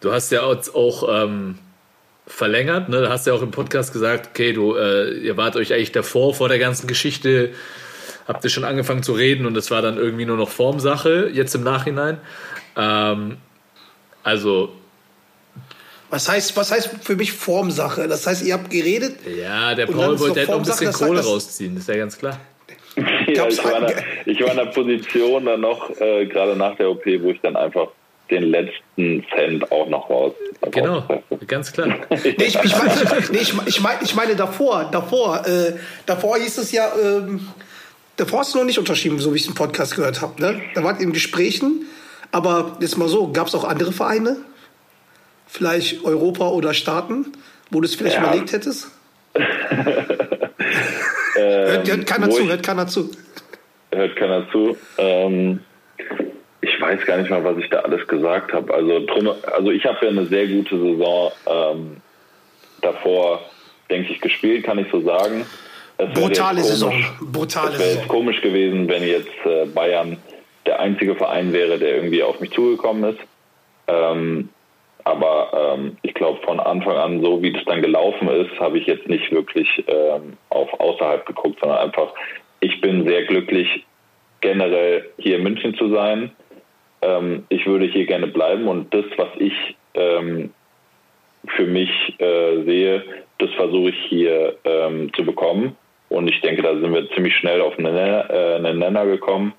du hast ja auch ähm, verlängert, ne? Du hast ja auch im Podcast gesagt, okay, du, äh, ihr wart euch eigentlich davor, vor der ganzen Geschichte, habt ihr schon angefangen zu reden und es war dann irgendwie nur noch Formsache, jetzt im Nachhinein. Ähm, also. Was heißt, was heißt für mich Formsache? Das heißt, ihr habt geredet? Ja, der Paul wollte halt noch ein bisschen das heißt, Kohle das- rausziehen, das ist ja ganz klar. Ja, ich, war in der, ich war in der Position dann noch, äh, gerade nach der OP, wo ich dann einfach den letzten Cent auch noch raus. Genau, ganz klar. (laughs) Nee, ich, ich, meine, nee, ich, ich, meine, ich meine davor. Davor, äh, davor hieß es ja, ähm, davor hast du noch nicht unterschrieben, so wie ich es im Podcast gehört habe. Ne? Da wart ihr in Gesprächen. Aber jetzt mal so, gab es auch andere Vereine? Vielleicht Europa oder Staaten, wo du es vielleicht Ja. überlegt hättest? (laughs) (laughs) hört, hört keiner Ähm, zu, ich- hört keiner zu. hört keiner zu. Ähm, ich weiß gar nicht mal, was ich da alles gesagt habe. Also, drum, also ich habe ja eine sehr gute Saison ähm, davor, denke ich, gespielt, kann ich so sagen. Es Brutale jetzt Saison. komisch- Brutale Es wäre jetzt Saison. komisch gewesen, wenn jetzt äh, Bayern der einzige Verein wäre, der irgendwie auf mich zugekommen ist. Ähm, aber ähm, ich glaube, von Anfang an, so wie das dann gelaufen ist, habe ich jetzt nicht wirklich ähm, auf außerhalb geguckt, sondern einfach, ich bin sehr glücklich, generell hier in München zu sein. Ähm, ich würde hier gerne bleiben und das, was ich ähm, für mich äh, sehe, das versuche ich hier ähm, zu bekommen. Und ich denke, da sind wir ziemlich schnell auf einen Nenner, äh, einen Nenner gekommen.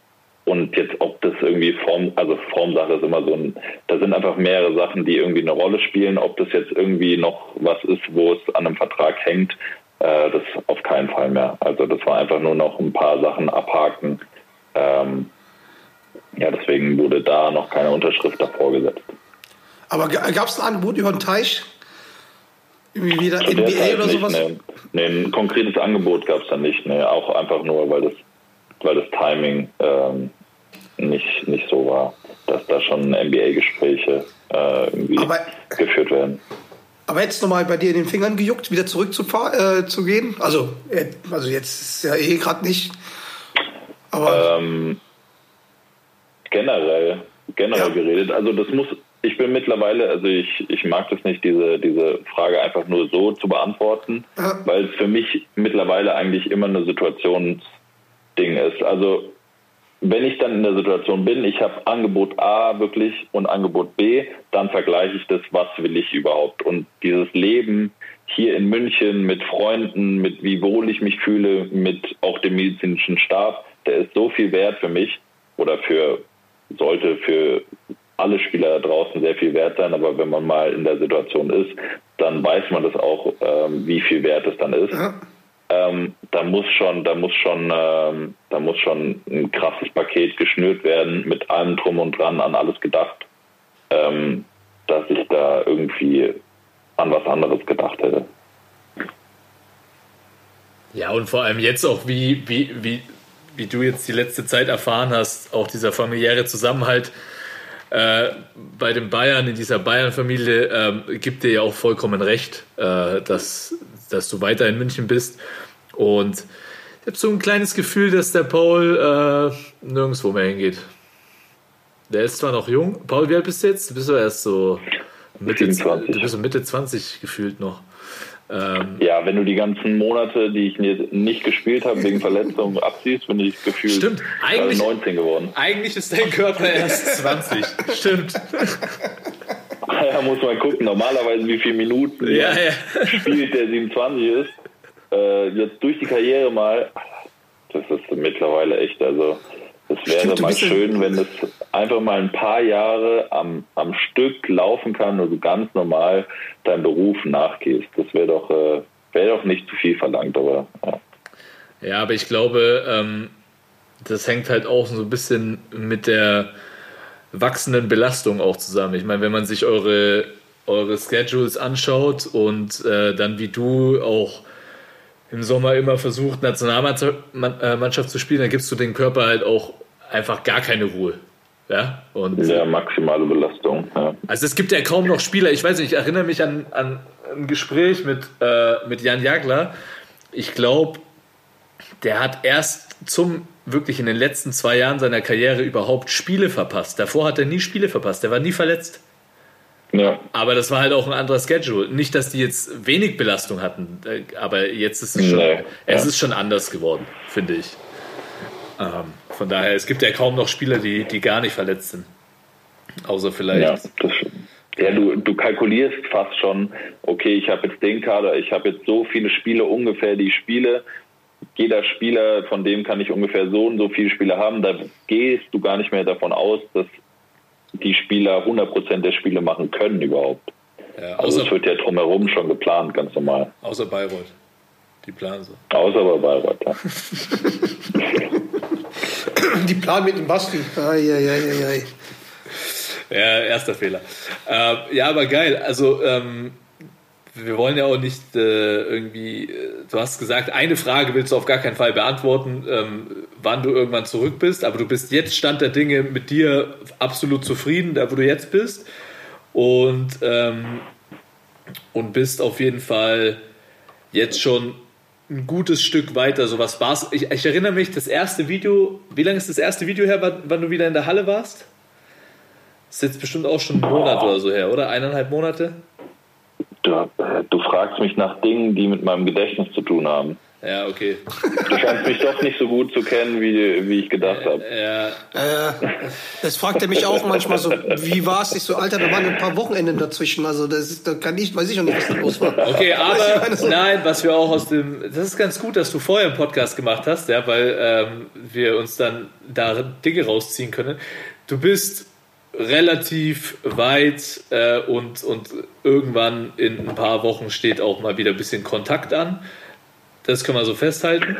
Und jetzt, ob das irgendwie Form, also Formsache ist immer so ein, da sind einfach mehrere Sachen, die irgendwie eine Rolle spielen. Ob das jetzt irgendwie noch was ist, wo es an einem Vertrag hängt, äh, das auf keinen Fall mehr. Also das war einfach nur noch ein paar Sachen abhaken. Ähm, ja, deswegen wurde da noch keine Unterschrift davor gesetzt. Aber gab es ein Angebot über den Teich? Irgendwie wieder Zu NBA Zeit oder nicht, sowas? Nee, nee, ein konkretes Angebot gab es da nicht. Nee, auch einfach nur, weil das, weil das Timing ähm, nicht, nicht so war, dass da schon NBA-Gespräche äh, irgendwie Aber- geführt werden. Aber jetzt nochmal bei dir in den Fingern gejuckt, wieder zurück zu, äh, zu gehen? Also, äh, also jetzt ist ja eh gerade nicht. Aber Ähm, generell, generell Ja. geredet. Also das muss, ich bin mittlerweile, also ich, ich mag das nicht, diese, diese Frage einfach nur so zu beantworten, weil es für mich mittlerweile eigentlich immer eine Situationsding ist. Also wenn ich dann in der Situation bin, ich habe Angebot A wirklich und Angebot B, dann vergleiche ich das, was will ich überhaupt. Und dieses Leben hier in München mit Freunden, mit wie wohl ich mich fühle, mit auch dem medizinischen Stab, der ist so viel wert für mich oder für sollte für alle Spieler da draußen sehr viel wert sein, aber wenn man mal in der Situation ist, dann weiß man das auch, ähm, wie viel wert es dann ist. Ja. Ähm, da muss schon, da muss schon, ähm, da muss schon ein krasses Paket geschnürt werden, mit allem drum und dran, an alles gedacht, ähm, dass ich da irgendwie an was anderes gedacht hätte. Ja, und vor allem jetzt auch, wie, wie, wie, wie du jetzt die letzte Zeit erfahren hast, auch dieser familiäre Zusammenhalt äh, bei den Bayern, in dieser Bayern-Familie, ähm, gibt dir ja auch vollkommen recht, äh, dass, dass du weiter in München bist. Und ich habe so ein kleines Gefühl, dass der Paul äh, nirgendwo mehr hingeht. Der ist zwar noch jung. Paul, wie alt bist du jetzt? Du bist doch erst so Mitte, 27. du bist so Mitte 20 gefühlt noch. Ähm, Ja, wenn du die ganzen Monate, die ich mir nicht gespielt habe, wegen Verletzungen abziehst, bin ich gefühlt Stimmt. äh, Eigentlich- 19 geworden. eigentlich ist dein Körper erst (laughs) 20. Stimmt. (laughs) Ja, muss man gucken. Normalerweise, wie viele Minuten Ja, ja. spielt, der 27 ist. Äh, jetzt durch die Karriere mal, das ist mittlerweile echt, also es wäre Stimmt, mal schön, wenn es einfach mal ein paar Jahre am, am Stück laufen kann und du ganz normal deinem Beruf nachgehst. Das wäre doch, äh, wäre doch nicht zu viel verlangt, aber ja. Ja, aber ich glaube, ähm, das hängt halt auch so ein bisschen mit der wachsenden Belastung auch zusammen. Ich meine, wenn man sich eure, eure Schedules anschaut und äh, dann wie du auch im Sommer immer versucht, Nationalmannschaft zu spielen, dann gibst du dem Körper halt auch einfach gar keine Ruhe. Ja, und sehr maximale Belastung. Ja. also es gibt ja kaum noch Spieler. Ich weiß nicht, ich erinnere mich an, an ein Gespräch mit, äh, mit Jan Jagler. Ich glaube, der hat erst zum wirklich in den letzten zwei Jahren seiner Karriere überhaupt Spiele verpasst. Davor hat er nie Spiele verpasst. Der war nie verletzt. Ja. Aber das war halt auch ein anderer Schedule. Nicht, dass die jetzt wenig Belastung hatten, äh, aber jetzt ist es schon, Nee, es ja. ist schon anders geworden, finde ich. Ähm, von daher, es gibt ja kaum noch Spieler, die, die gar nicht verletzt sind. Außer vielleicht. Ja, das. Ja, du, du kalkulierst fast schon, okay, ich habe jetzt den Kader, ich habe jetzt so viele Spiele ungefähr, die ich spiele. Jeder Spieler, von dem kann ich ungefähr so und so viele Spiele haben. Da gehst du gar nicht mehr davon aus, dass die Spieler 100% der Spiele machen können überhaupt. Ja, Also außer, es wird ja drumherum schon geplant, ganz normal. außer Bayreuth. Die planen so. Außer bei Bayreuth. Ja. Die Plan mit dem Basti. Ai. Ja, erster Fehler. Ähm, ja, aber geil. Also, ähm, wir wollen ja auch nicht äh, irgendwie, äh, du hast gesagt, eine Frage willst du auf gar keinen Fall beantworten, ähm, wann du irgendwann zurück bist, aber du bist jetzt Stand der Dinge mit dir absolut zufrieden, da wo du jetzt bist. Und, ähm, und bist auf jeden Fall jetzt schon ein gutes Stück weiter. So was war's. Ich, ich erinnere mich, das erste Video, wie lange ist das erste Video her, wann, wann du wieder in der Halle warst? Das ist jetzt bestimmt auch schon einen Monat oder so her, oder? Eineinhalb Monate? Du, äh, du fragst mich nach Dingen, die mit meinem Gedächtnis zu tun haben. Ja, okay. Du scheinst mich doch nicht so gut zu kennen, wie, wie ich gedacht habe. Ja, Äh, das fragt er mich auch manchmal so, wie war es? Ich so, Alter, da waren ein paar Wochenenden dazwischen. Also das ist, da kann ich, weiß ich auch nicht, was da los war. okay, (laughs) aber meine, so- nein, was wir auch aus dem. Das ist ganz gut, dass du vorher einen Podcast gemacht hast, ja, weil ähm, wir uns dann da Dinge rausziehen können. Du bist relativ weit äh, und, und irgendwann in ein paar Wochen steht auch mal wieder ein bisschen Kontakt an. Das können wir so festhalten.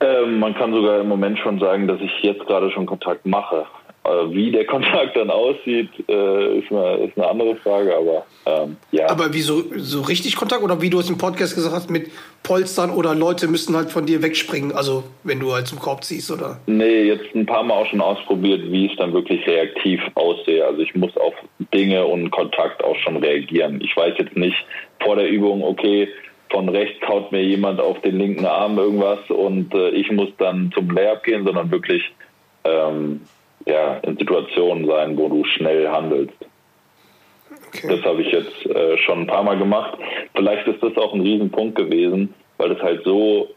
Ähm, man kann sogar im Moment schon sagen, dass ich jetzt gerade schon Kontakt mache. Wie der (laughs) Kontakt dann aussieht, äh, ist, eine, ist eine andere Frage, aber ähm, ja. Aber wie so, so richtig Kontakt oder wie du es im Podcast gesagt hast, mit Polstern oder Leute müssen halt von dir wegspringen, also wenn du halt zum Korb ziehst oder. Nee, jetzt ein paar Mal auch schon ausprobiert, wie es dann wirklich reaktiv aussehe. Also ich muss auf Dinge und Kontakt auch schon reagieren. Ich weiß jetzt nicht vor der Übung, okay, von rechts haut mir jemand auf den linken Arm irgendwas und äh, ich muss dann zum Layup gehen, sondern wirklich ähm, ja, in Situationen sein, wo du schnell handelst. Das habe ich jetzt äh, schon ein paar Mal gemacht. Vielleicht ist das auch ein Riesenpunkt gewesen, weil es halt so,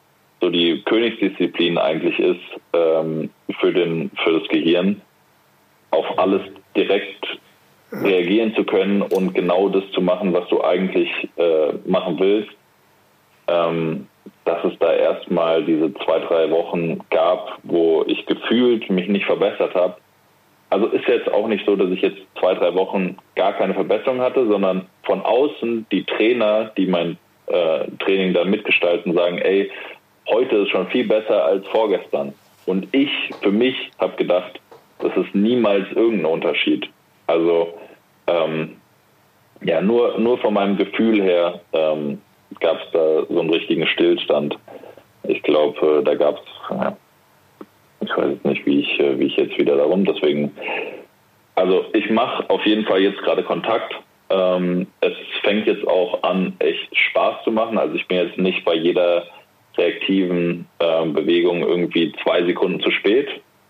so die Königsdisziplin eigentlich ist ähm, für, den, für das Gehirn, auf alles direkt reagieren zu können und genau das zu machen, was du eigentlich äh, machen willst. Ähm, dass es da erstmal diese zwei, drei Wochen gab, wo ich gefühlt mich nicht verbessert habe. Also ist jetzt auch nicht so, dass ich jetzt zwei, drei Wochen gar keine Verbesserung hatte, sondern von außen die Trainer, die mein äh, Training dann mitgestalten, sagen, ey, heute ist schon viel besser als vorgestern. Und ich für mich habe gedacht, das ist niemals irgendein Unterschied. Also ähm, ja, nur, nur von meinem Gefühl her ähm, gab es da so einen richtigen Stillstand. Ich glaube, äh, da gab es, ich weiß jetzt nicht, wie ich, äh, wie ich jetzt wieder darum, deswegen, also ich mache auf jeden Fall jetzt gerade Kontakt. Ähm, es fängt jetzt auch an, echt Spaß zu machen. Also ich bin jetzt nicht bei jeder reaktiven ähm, Bewegung irgendwie zwei Sekunden zu spät,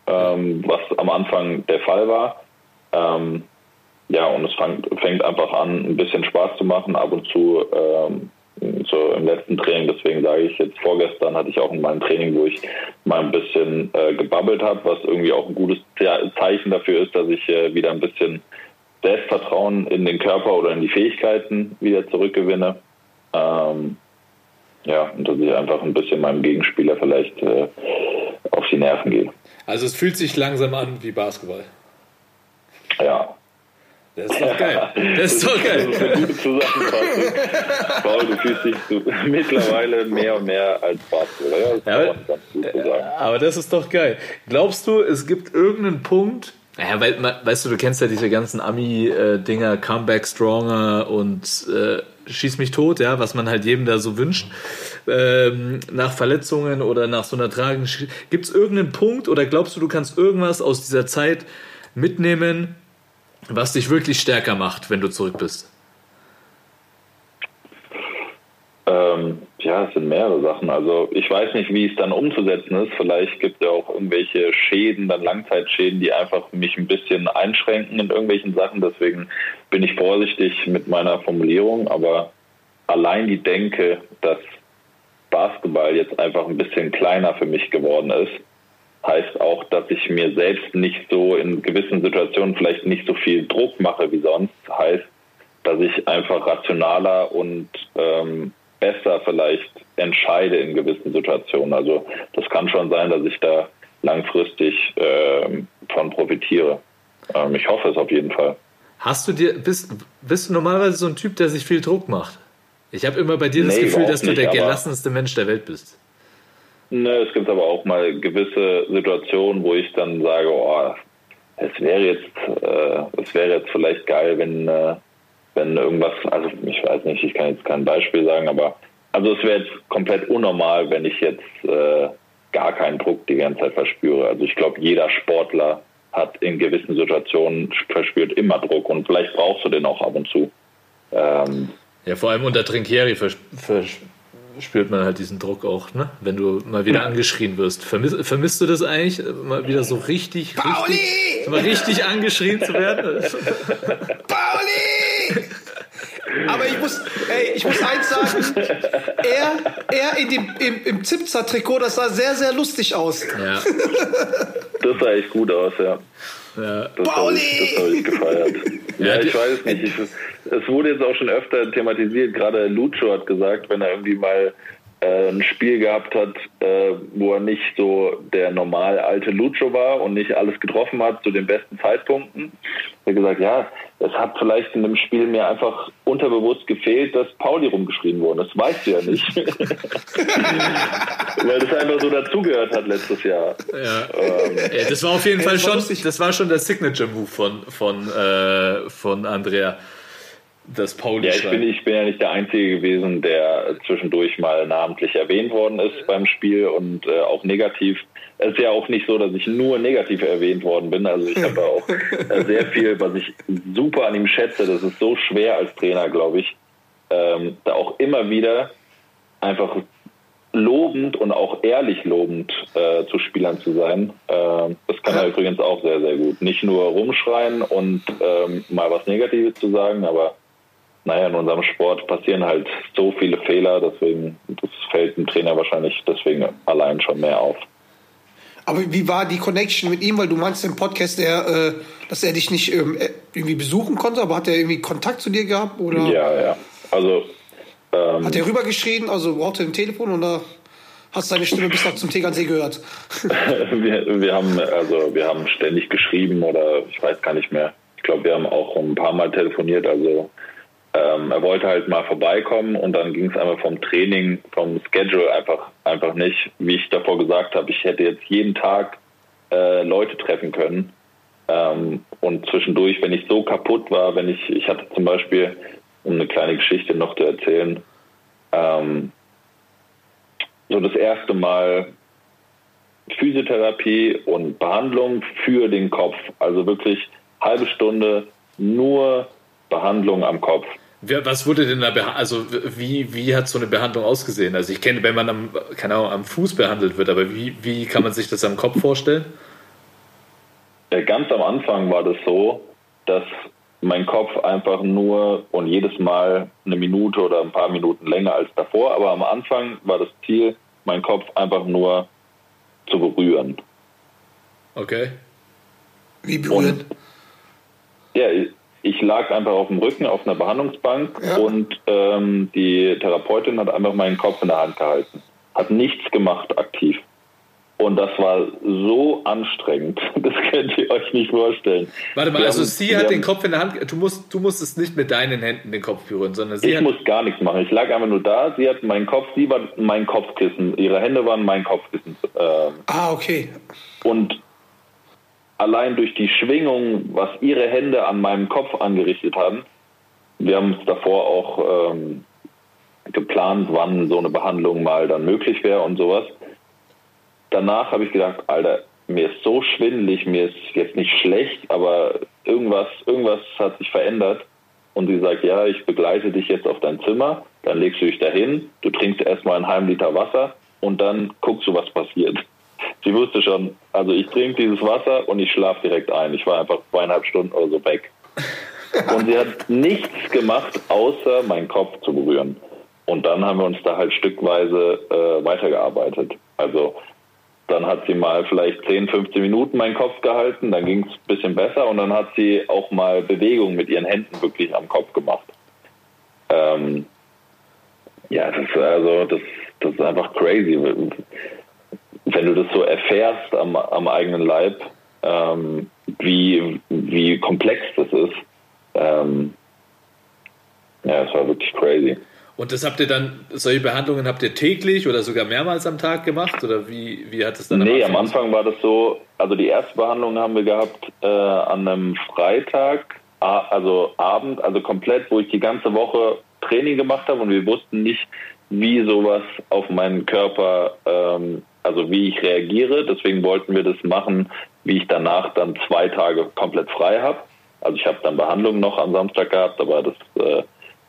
ähm, was am Anfang der Fall war. Ähm, ja, und es fängt, fängt einfach an, ein bisschen Spaß zu machen. Ab und zu ähm, so im letzten Training, deswegen sage ich jetzt vorgestern hatte ich auch in meinem Training, wo ich mal ein bisschen äh, gebabbelt habe, was irgendwie auch ein gutes Zeichen dafür ist, dass ich äh, wieder ein bisschen Selbstvertrauen in den Körper oder in die Fähigkeiten wieder zurückgewinne. Ähm, ja, und dass ich einfach ein bisschen meinem Gegenspieler vielleicht äh, auf die Nerven gehe. Also es fühlt sich langsam an wie Basketball. Ja, das ist doch geil. Das ist doch geil. Das ist eine gute Zusammenfassung. Paul, du fühlst dich so (laughs) mittlerweile mehr und mehr als Basketballer. Ja, das kann aber- man ganz gut so sagen. Aber das ist doch geil. Glaubst du, es gibt irgendeinen Punkt, naja, weil, weißt du, du kennst ja diese ganzen Ami-Dinger, Comeback Stronger und äh, Schieß mich tot, ja, was man halt jedem da so wünscht. Ähm, nach Verletzungen oder nach so einer Tragen. Gibt es irgendeinen Punkt oder glaubst du, du kannst irgendwas aus dieser Zeit mitnehmen, was dich wirklich stärker macht, wenn du zurück bist? Ähm, ja, es sind mehrere Sachen. Also ich weiß nicht, wie es dann umzusetzen ist. Vielleicht gibt es ja auch irgendwelche Schäden, dann Langzeitschäden, die einfach mich ein bisschen einschränken in irgendwelchen Sachen. Deswegen bin ich vorsichtig mit meiner Formulierung. Aber allein die Denke, dass Basketball jetzt einfach ein bisschen kleiner für mich geworden ist, heißt auch, dass ich mir selbst nicht so in gewissen Situationen vielleicht nicht so viel Druck mache wie sonst. Heißt, dass ich einfach rationaler und ähm, besser vielleicht entscheide in gewissen Situationen. Also das kann schon sein, dass ich da langfristig ähm, von profitiere. Ähm, ich hoffe es auf jeden Fall. Hast du dir, bist, bist du normalerweise so ein Typ, der sich viel Druck macht? Ich habe immer bei dir das Nee, Gefühl, überhaupt dass du nicht, der gelassenste Mensch der Welt bist. Ne, es gibt aber auch mal gewisse Situationen, wo ich dann sage, oh, es wäre jetzt, äh, es wäre jetzt vielleicht geil, wenn, äh, wenn irgendwas, also ich weiß nicht, ich kann jetzt kein Beispiel sagen, aber also es wäre jetzt komplett unnormal, wenn ich jetzt äh, gar keinen Druck die ganze Zeit verspüre. Also ich glaube, jeder Sportler hat in gewissen Situationen verspürt immer Druck und vielleicht brauchst du den auch ab und zu. Ähm, Ja, vor allem unter Trinkieri vers vers spürt man halt diesen Druck auch, ne? Wenn du mal wieder angeschrien wirst. Vermiss, vermisst du das eigentlich, mal wieder so richtig, richtig, Pauli! mal richtig angeschrien zu werden? Pauli! Aber ich muss, ey, ich muss eins sagen, er, er in dem, im, im Zipzer-Trikot, das sah sehr, sehr lustig aus. Ja, (laughs) das sah echt gut aus, ja. ja. Das habe ich, das hab ich gefeiert. Ja, ich weiß nicht. Ich, es wurde jetzt auch schon öfter thematisiert. Gerade Lucho hat gesagt, wenn er irgendwie mal äh, ein Spiel gehabt hat, äh, wo er nicht so der normal alte Lucho war und nicht alles getroffen hat zu den besten Zeitpunkten, hat er gesagt, ja, es hat vielleicht in dem Spiel mir einfach unterbewusst gefehlt, dass Pauli rumgeschrien wurde. Das weißt du ja nicht. (laughs) Weil das einfach so dazugehört hat letztes Jahr. Ja. Ey, das war auf jeden Fall schon, das war schon der Signature-Move von, von, äh, von Andrea. Das Pauli Ja, ich bin, ich bin ja nicht der Einzige gewesen, der zwischendurch mal namentlich erwähnt worden ist beim Spiel und äh, auch negativ. Es ist ja auch nicht so, dass ich nur negativ erwähnt worden bin. Also ich habe da auch äh, sehr viel, was ich super an ihm schätze. Das ist so schwer als Trainer, glaube ich, ähm, da auch immer wieder einfach lobend und auch ehrlich lobend äh, zu Spielern zu sein. Ähm, das kann er übrigens auch sehr, sehr gut. Nicht nur rumschreien und ähm, mal was Negatives zu sagen, aber naja, in unserem Sport passieren halt so viele Fehler, deswegen das fällt dem Trainer wahrscheinlich deswegen allein schon mehr auf. Aber wie war die Connection mit ihm? Weil du meinst im Podcast, der, äh, dass er dich nicht ähm, äh, irgendwie besuchen konnte, aber hat er irgendwie Kontakt zu dir gehabt? Oder Ja, ja. Also ähm, hat er rübergeschrien? Also brauchte er ein Telefon oder hast du seine Stimme bis nach zum Tegernsee gehört? (laughs) wir, wir haben also wir haben ständig geschrieben oder ich weiß gar nicht mehr. Ich glaube, wir haben auch ein paar Mal telefoniert. Also ähm, er wollte halt mal vorbeikommen und dann ging es einfach vom Training, vom Schedule einfach einfach nicht. Wie ich davor gesagt habe, ich hätte jetzt jeden Tag äh, Leute treffen können. Ähm, und zwischendurch, wenn ich so kaputt war, wenn ich ich hatte zum Beispiel, um eine kleine Geschichte noch zu erzählen, ähm, so das erste Mal Physiotherapie und Behandlung für den Kopf. Also wirklich halbe Stunde nur Behandlung am Kopf. Was wurde denn da behandelt? Also wie, wie hat so eine Behandlung ausgesehen? Also ich kenne, wenn man am, keine Ahnung, am Fuß behandelt wird, aber wie, wie kann man sich das am Kopf vorstellen? Äh, Ganz am Anfang war das so, dass mein Kopf einfach nur und jedes Mal eine Minute oder ein paar Minuten länger als davor, aber am Anfang war das Ziel, meinen Kopf einfach nur zu berühren. Okay. Wie berührt? Ja, ich lag einfach auf dem Rücken auf einer Behandlungsbank Ja. und ähm, die Therapeutin hat einfach meinen Kopf in der Hand gehalten. Hat nichts gemacht aktiv. Und das war so anstrengend. (laughs) Das könnt ihr euch nicht vorstellen. Warte mal, Wir also haben- sie hat den Kopf in der Hand, du musst, du musstest nicht mit deinen Händen den Kopf berühren, sondern sie Ich hat, muss gar nichts machen. Ich lag einfach nur da. Sie hat meinen Kopf, sie war mein Kopfkissen. Ihre Hände waren mein Kopfkissen. Ähm, Ah, okay. und allein durch die Schwingung, was ihre Hände an meinem Kopf angerichtet haben, wir haben es davor auch ähm, geplant, wann so eine Behandlung mal dann möglich wäre und sowas. Danach habe ich gedacht, Alter, mir ist so schwindelig, mir ist jetzt nicht schlecht, aber irgendwas, irgendwas hat sich verändert. Und sie sagt, ja, ich begleite dich jetzt auf dein Zimmer, dann legst du dich dahin, du trinkst erstmal einen halben Liter Wasser und dann guckst du, was passiert. Sie wusste schon, also ich trinke dieses Wasser und ich schlafe direkt ein. Ich war einfach zweieinhalb Stunden oder so weg. Und sie hat nichts gemacht, außer meinen Kopf zu berühren. Und dann haben wir uns da halt stückweise äh, weitergearbeitet. Also dann hat sie mal vielleicht 10, 15 Minuten meinen Kopf gehalten, dann ging es ein bisschen besser und dann hat sie auch mal Bewegung mit ihren Händen wirklich am Kopf gemacht. Ähm, ja, das ist also das, das ist einfach crazy. Wenn du das so erfährst am, am eigenen Leib, ähm, wie, wie komplex das ist, ähm, ja, es war wirklich crazy. und das habt ihr dann, solche Behandlungen habt ihr täglich oder sogar mehrmals am Tag gemacht? Oder wie, wie hat es dann Nee, am Anfang war das so, also die erste Behandlung haben wir gehabt äh, an einem Freitag, also Abend, also komplett, wo ich die ganze Woche Training gemacht habe und wir wussten nicht, wie sowas auf meinen Körper, ähm, also wie ich reagiere. Deswegen wollten wir das machen, wie ich danach dann zwei Tage komplett frei habe. Also ich habe dann Behandlung noch am Samstag gehabt, aber das äh,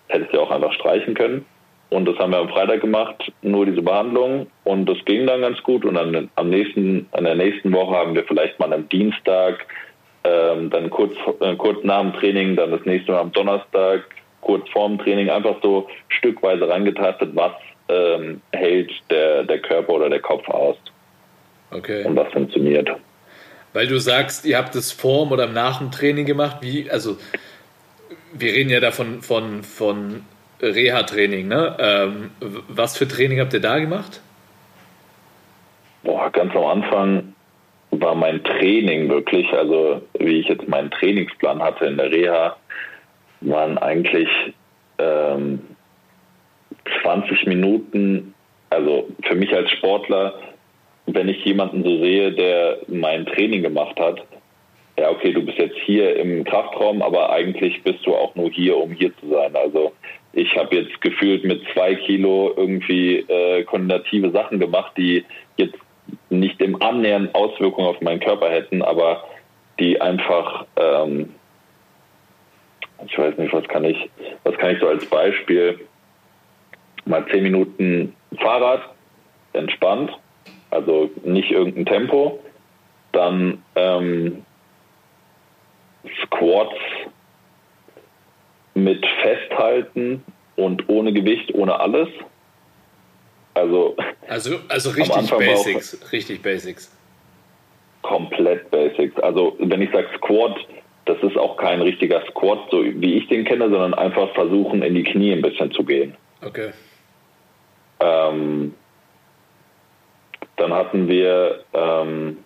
hättest du ja auch einfach streichen können. Und das haben wir am Freitag gemacht, nur diese Behandlung. Und das ging dann ganz gut. Und dann am nächsten, an der nächsten Woche haben wir vielleicht mal am Dienstag, ähm, dann kurz, äh, kurz nach dem Training, dann das nächste Mal am Donnerstag, kurz vorm Training, einfach so stückweise rangetastet, was ähm, hält der, der Körper oder der Kopf aus Okay. und was funktioniert. Weil du sagst, ihr habt es vorm oder nach dem Training gemacht. Wie, also, wir reden ja davon von, von Reha-Training, ne? Ähm, was für Training habt ihr da gemacht? Boah, ganz am Anfang war mein Training wirklich, also wie ich jetzt meinen Trainingsplan hatte in der Reha, waren eigentlich ähm, 20 Minuten, also für mich als Sportler, wenn ich jemanden so sehe, der mein Training gemacht hat, ja, okay, du bist jetzt hier im Kraftraum, aber eigentlich bist du auch nur hier, um hier zu sein. Also ich habe jetzt gefühlt mit zwei Kilo irgendwie äh, koordinative Sachen gemacht, die jetzt nicht im Annähernd Auswirkungen auf meinen Körper hätten, aber die einfach, ähm, ich weiß nicht, was kann ich, was kann ich so als Beispiel, mal zehn Minuten Fahrrad, entspannt, also nicht irgendein Tempo, dann ähm, Squats mit Festhalten und ohne Gewicht, ohne alles. Also Also, also richtig Basics. Richtig Basics. komplett Basics. Also wenn ich sage Squat, das ist auch kein richtiger Squat, so wie ich den kenne, sondern einfach versuchen, in die Knie ein bisschen zu gehen. Okay. Ähm, dann hatten wir, ähm,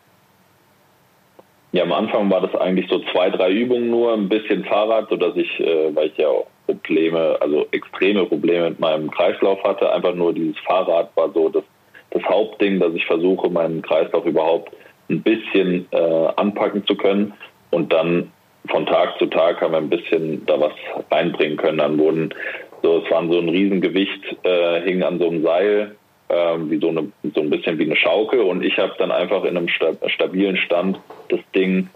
ja, am Anfang war das eigentlich so zwei, drei Übungen nur, ein bisschen Fahrrad, sodass ich, äh, weil ich ja auch Probleme, also extreme Probleme mit meinem Kreislauf hatte, einfach nur dieses Fahrrad war so das, das Hauptding, dass ich versuche, meinen Kreislauf überhaupt ein bisschen äh, anpacken zu können und dann von Tag zu Tag haben wir ein bisschen da was reinbringen können. Dann wurden so, es waren so ein Riesengewicht, äh, hing an so einem Seil, ähm, wie so, eine, so ein bisschen wie eine Schaukel und ich habe dann einfach in einem sta stabilen Stand das Ding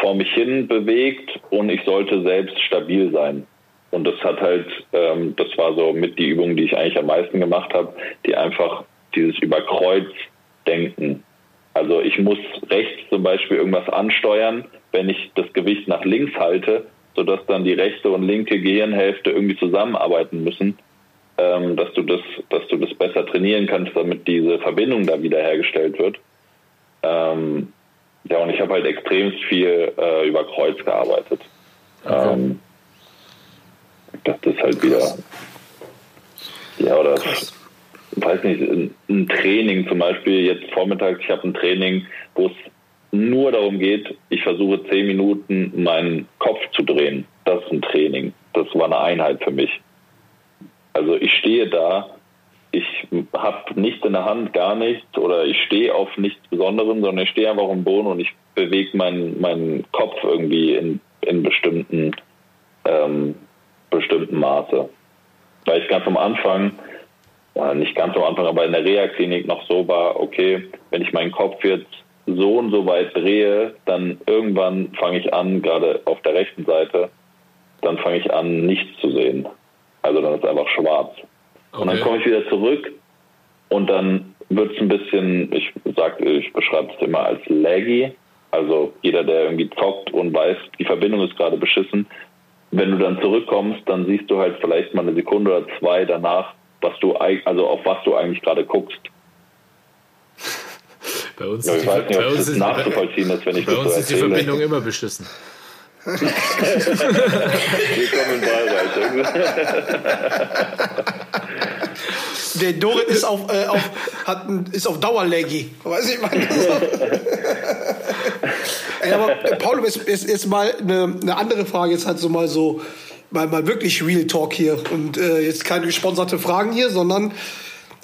vor mich hin bewegt und ich sollte selbst stabil sein. Und das hat halt, ähm, das war so mit die Übung, die ich eigentlich am meisten gemacht habe, die einfach dieses Überkreuz-Denken. Also ich muss rechts zum Beispiel irgendwas ansteuern, wenn ich das Gewicht nach links halte, sodass dann die rechte und linke Gehirnhälfte irgendwie zusammenarbeiten müssen, ähm, dass du das, dass du das besser trainieren kannst, damit diese Verbindung da wiederhergestellt wird. Ähm, ja, und ich habe halt extrem viel äh, über Kreuz gearbeitet. Okay. Ähm, das ist halt wieder, ja, oder weiß nicht, ein, ein Training zum Beispiel jetzt vormittags, ich habe ein Training, wo es nur darum geht, ich versuche zehn Minuten meinen Kopf zu drehen. Das ist ein Training. Das war eine Einheit für mich. Also ich stehe da, ich habe nichts in der Hand, gar nichts, oder ich stehe auf nichts Besonderem, sondern ich stehe einfach am Boden und ich bewege meinen, meinen Kopf irgendwie in, in bestimmten, ähm, bestimmten Maße. Weil ich ganz am Anfang, äh, nicht ganz am Anfang, aber in der Reha-Klinik noch so war, okay, wenn ich meinen Kopf jetzt so und so weit drehe, dann irgendwann fange ich an, gerade auf der rechten Seite, dann fange ich an, nichts zu sehen. Also dann ist einfach schwarz. Und dann Okay. komme ich wieder zurück und dann wird es ein bisschen, ich sag, ich beschreibe es immer als laggy. Also jeder, der irgendwie zockt und weiß, die Verbindung ist gerade beschissen. Wenn du dann zurückkommst, dann siehst du halt vielleicht mal eine Sekunde oder zwei danach, was du also auf was du eigentlich gerade guckst. Bei uns Ja, ist ich die, weiß nicht, bei ob ist, nachzuvollziehen ist, wenn ich bei das uns so ist die. Verbindung immer beschissen. Willkommen in Ballreich. Der Dorit ist auf, äh, auf, hat ein, ist auf Dauerlaggy. Weiß ich meine. (laughs) Ey, aber äh, Paul, jetzt, jetzt, jetzt mal eine, eine andere Frage. Jetzt halt so mal so, mal, mal wirklich Real Talk hier. Und äh, jetzt keine gesponserte Fragen hier, sondern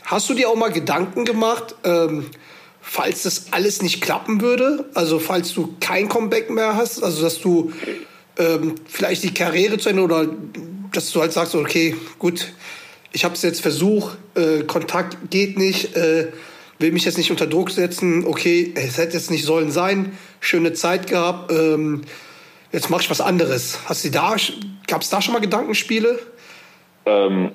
hast du dir auch mal Gedanken gemacht, ähm, falls das alles nicht klappen würde? Also falls du kein Comeback mehr hast, also dass du ähm, vielleicht die Karriere zu Ende oder dass du halt sagst, okay, gut, ich habe es jetzt versucht, äh, Kontakt geht nicht, äh, will mich jetzt nicht unter Druck setzen, okay, es hätte jetzt nicht sollen sein, schöne Zeit gehabt, ähm, jetzt mache ich was anderes. Hast du da, gab es da schon mal Gedankenspiele? Ähm,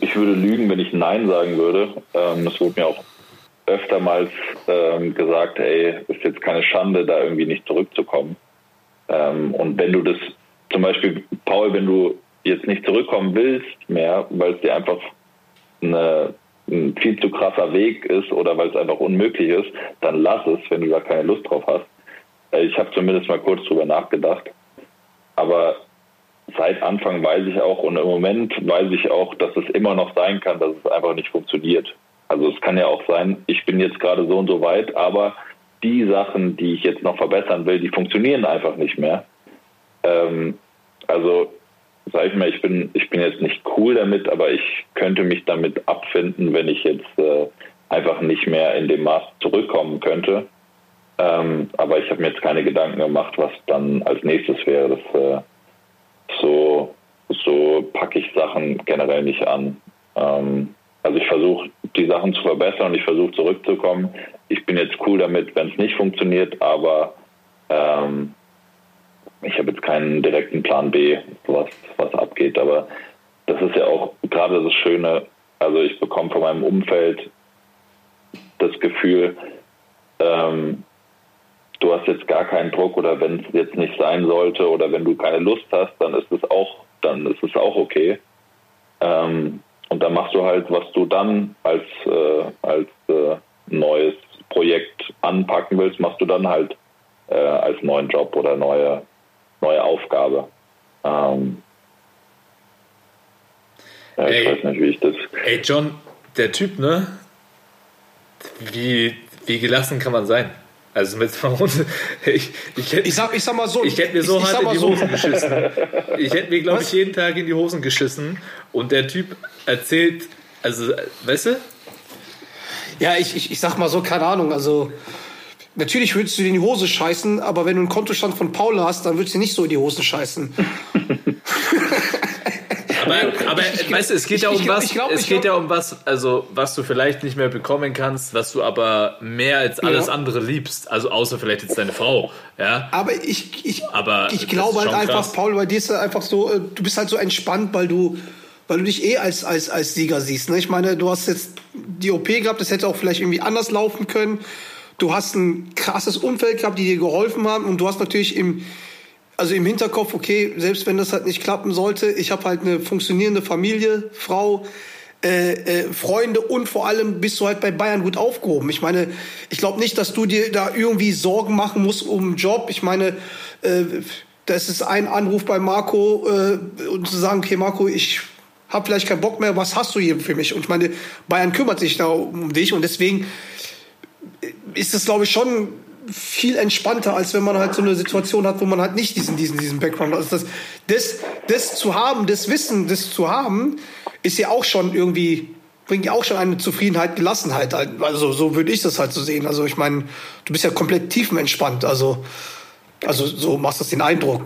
ich würde lügen, wenn ich Nein sagen würde. Ähm, es wurde mir auch öftermals ähm, gesagt, ey, ist jetzt keine Schande, da irgendwie nicht zurückzukommen. Ähm, und wenn du das, zum Beispiel, Paul, wenn du jetzt nicht zurückkommen willst mehr, weil es dir einfach eine, ein viel zu krasser Weg ist oder weil es einfach unmöglich ist, dann lass es, wenn du da keine Lust drauf hast. Äh, Ich habe zumindest mal kurz drüber nachgedacht. Aber seit Anfang weiß ich auch und im Moment weiß ich auch, dass es immer noch sein kann, dass es einfach nicht funktioniert. Also es kann ja auch sein, ich bin jetzt gerade so und so weit, aber die Sachen, die ich jetzt noch verbessern will, die funktionieren einfach nicht mehr. Ähm, also sag ich mal, ich bin, ich bin jetzt nicht cool damit, aber ich könnte mich damit abfinden, wenn ich jetzt äh, einfach nicht mehr in dem Maß zurückkommen könnte. Ähm, aber ich habe mir jetzt keine Gedanken gemacht, was dann als nächstes wäre. Das, äh, so, so packe ich Sachen generell nicht an. Ähm, also ich versuche die Sachen zu verbessern und ich versuche zurückzukommen. Ich bin jetzt cool damit, wenn es nicht funktioniert, aber ähm, ich habe jetzt keinen direkten Plan B, was, was abgeht. Aber das ist ja auch gerade das Schöne. Also ich bekomme von meinem Umfeld das Gefühl, ähm, du hast jetzt gar keinen Druck oder wenn es jetzt nicht sein sollte oder wenn du keine Lust hast, dann ist es auch dann ist es auch okay. Ähm, und dann machst du halt, was du dann als, äh, als äh, neues Projekt anpacken willst, machst du dann halt äh, als neuen Job oder neue, neue Aufgabe. Ähm, ja, ich Ey. weiß nicht, wie ich das. Ey, John, der Typ, ne? Wie, wie gelassen kann man sein? Also mit (laughs) ich, ich, hätte, Ich sag, ich sag mal so. ich hätte mir so ich, ich hart in die so, Hosen geschissen. (laughs) Ich hätte mir, glaube ich, jeden Tag in die Hosen geschissen. Und der Typ erzählt, also, weißt du? Ja, ich, ich, ich sag mal so, keine Ahnung. Also, natürlich würdest du dir in die Hose scheißen, aber wenn du einen Kontostand von Paul hast, dann würdest du nicht so in die Hosen scheißen. (laughs) (laughs) Aber, aber ich- weißt du, es geht ich- ja um ich glaub- was, ich glaub- es ich geht ja um was, also was du vielleicht nicht mehr bekommen kannst, was du aber mehr als alles Ja. andere liebst. Also außer vielleicht jetzt deine Frau, ja. Aber ich, ich, Aber ich glaube halt einfach, krass. Paul, bei dir ist halt einfach so, äh, du bist halt so entspannt, weil du, weil du dich eh als, als, als Sieger siehst. Ne? Ich meine, du hast jetzt die OP gehabt, das hätte auch vielleicht irgendwie anders laufen können. Du hast ein krasses Umfeld gehabt, die dir geholfen haben und du hast natürlich im, also im Hinterkopf, okay, selbst wenn das halt nicht klappen sollte, ich habe halt eine funktionierende Familie, Frau, äh, äh, Freunde und vor allem bist du halt bei Bayern gut aufgehoben. Ich meine, ich glaube nicht, dass du dir da irgendwie Sorgen machen musst um einen Job. Ich meine, äh, das ist ein Anruf bei Marco äh, und zu sagen, okay, Marco, ich habe vielleicht keinen Bock mehr, was hast du hier für mich? Und ich meine, Bayern kümmert sich da um dich und deswegen ist es, glaube ich, schon viel entspannter, als wenn man halt so eine Situation hat, wo man halt nicht diesen, diesen, diesen Background hat. Also das, das, das zu haben, das Wissen, das zu haben, ist ja auch schon irgendwie, bringt ja auch schon eine Zufriedenheit, Gelassenheit. halt. Also so würde ich das halt so sehen. Also ich meine, du bist ja komplett tiefenentspannt. Also, also so machst du den Eindruck.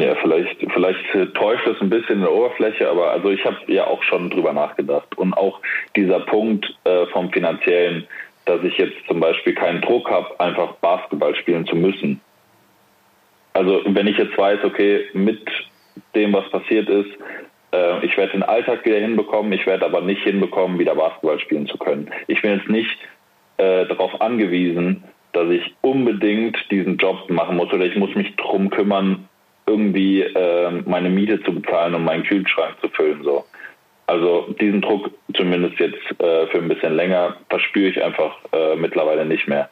Ja, vielleicht, vielleicht äh, täuscht es ein bisschen in der Oberfläche, aber also ich habe ja auch schon drüber nachgedacht. Und auch dieser Punkt äh, vom Finanziellen, dass ich jetzt zum Beispiel keinen Druck habe, einfach Basketball spielen zu müssen. Also wenn ich jetzt weiß, okay, mit dem, was passiert ist, äh, ich werde den Alltag wieder hinbekommen, ich werde aber nicht hinbekommen, wieder Basketball spielen zu können. Ich bin jetzt nicht äh, darauf angewiesen, dass ich unbedingt diesen Job machen muss oder ich muss mich drum kümmern, irgendwie äh, meine Miete zu bezahlen und meinen Kühlschrank zu füllen. So. Also diesen Druck, zumindest jetzt äh, für ein bisschen länger, verspüre ich einfach äh, mittlerweile nicht mehr.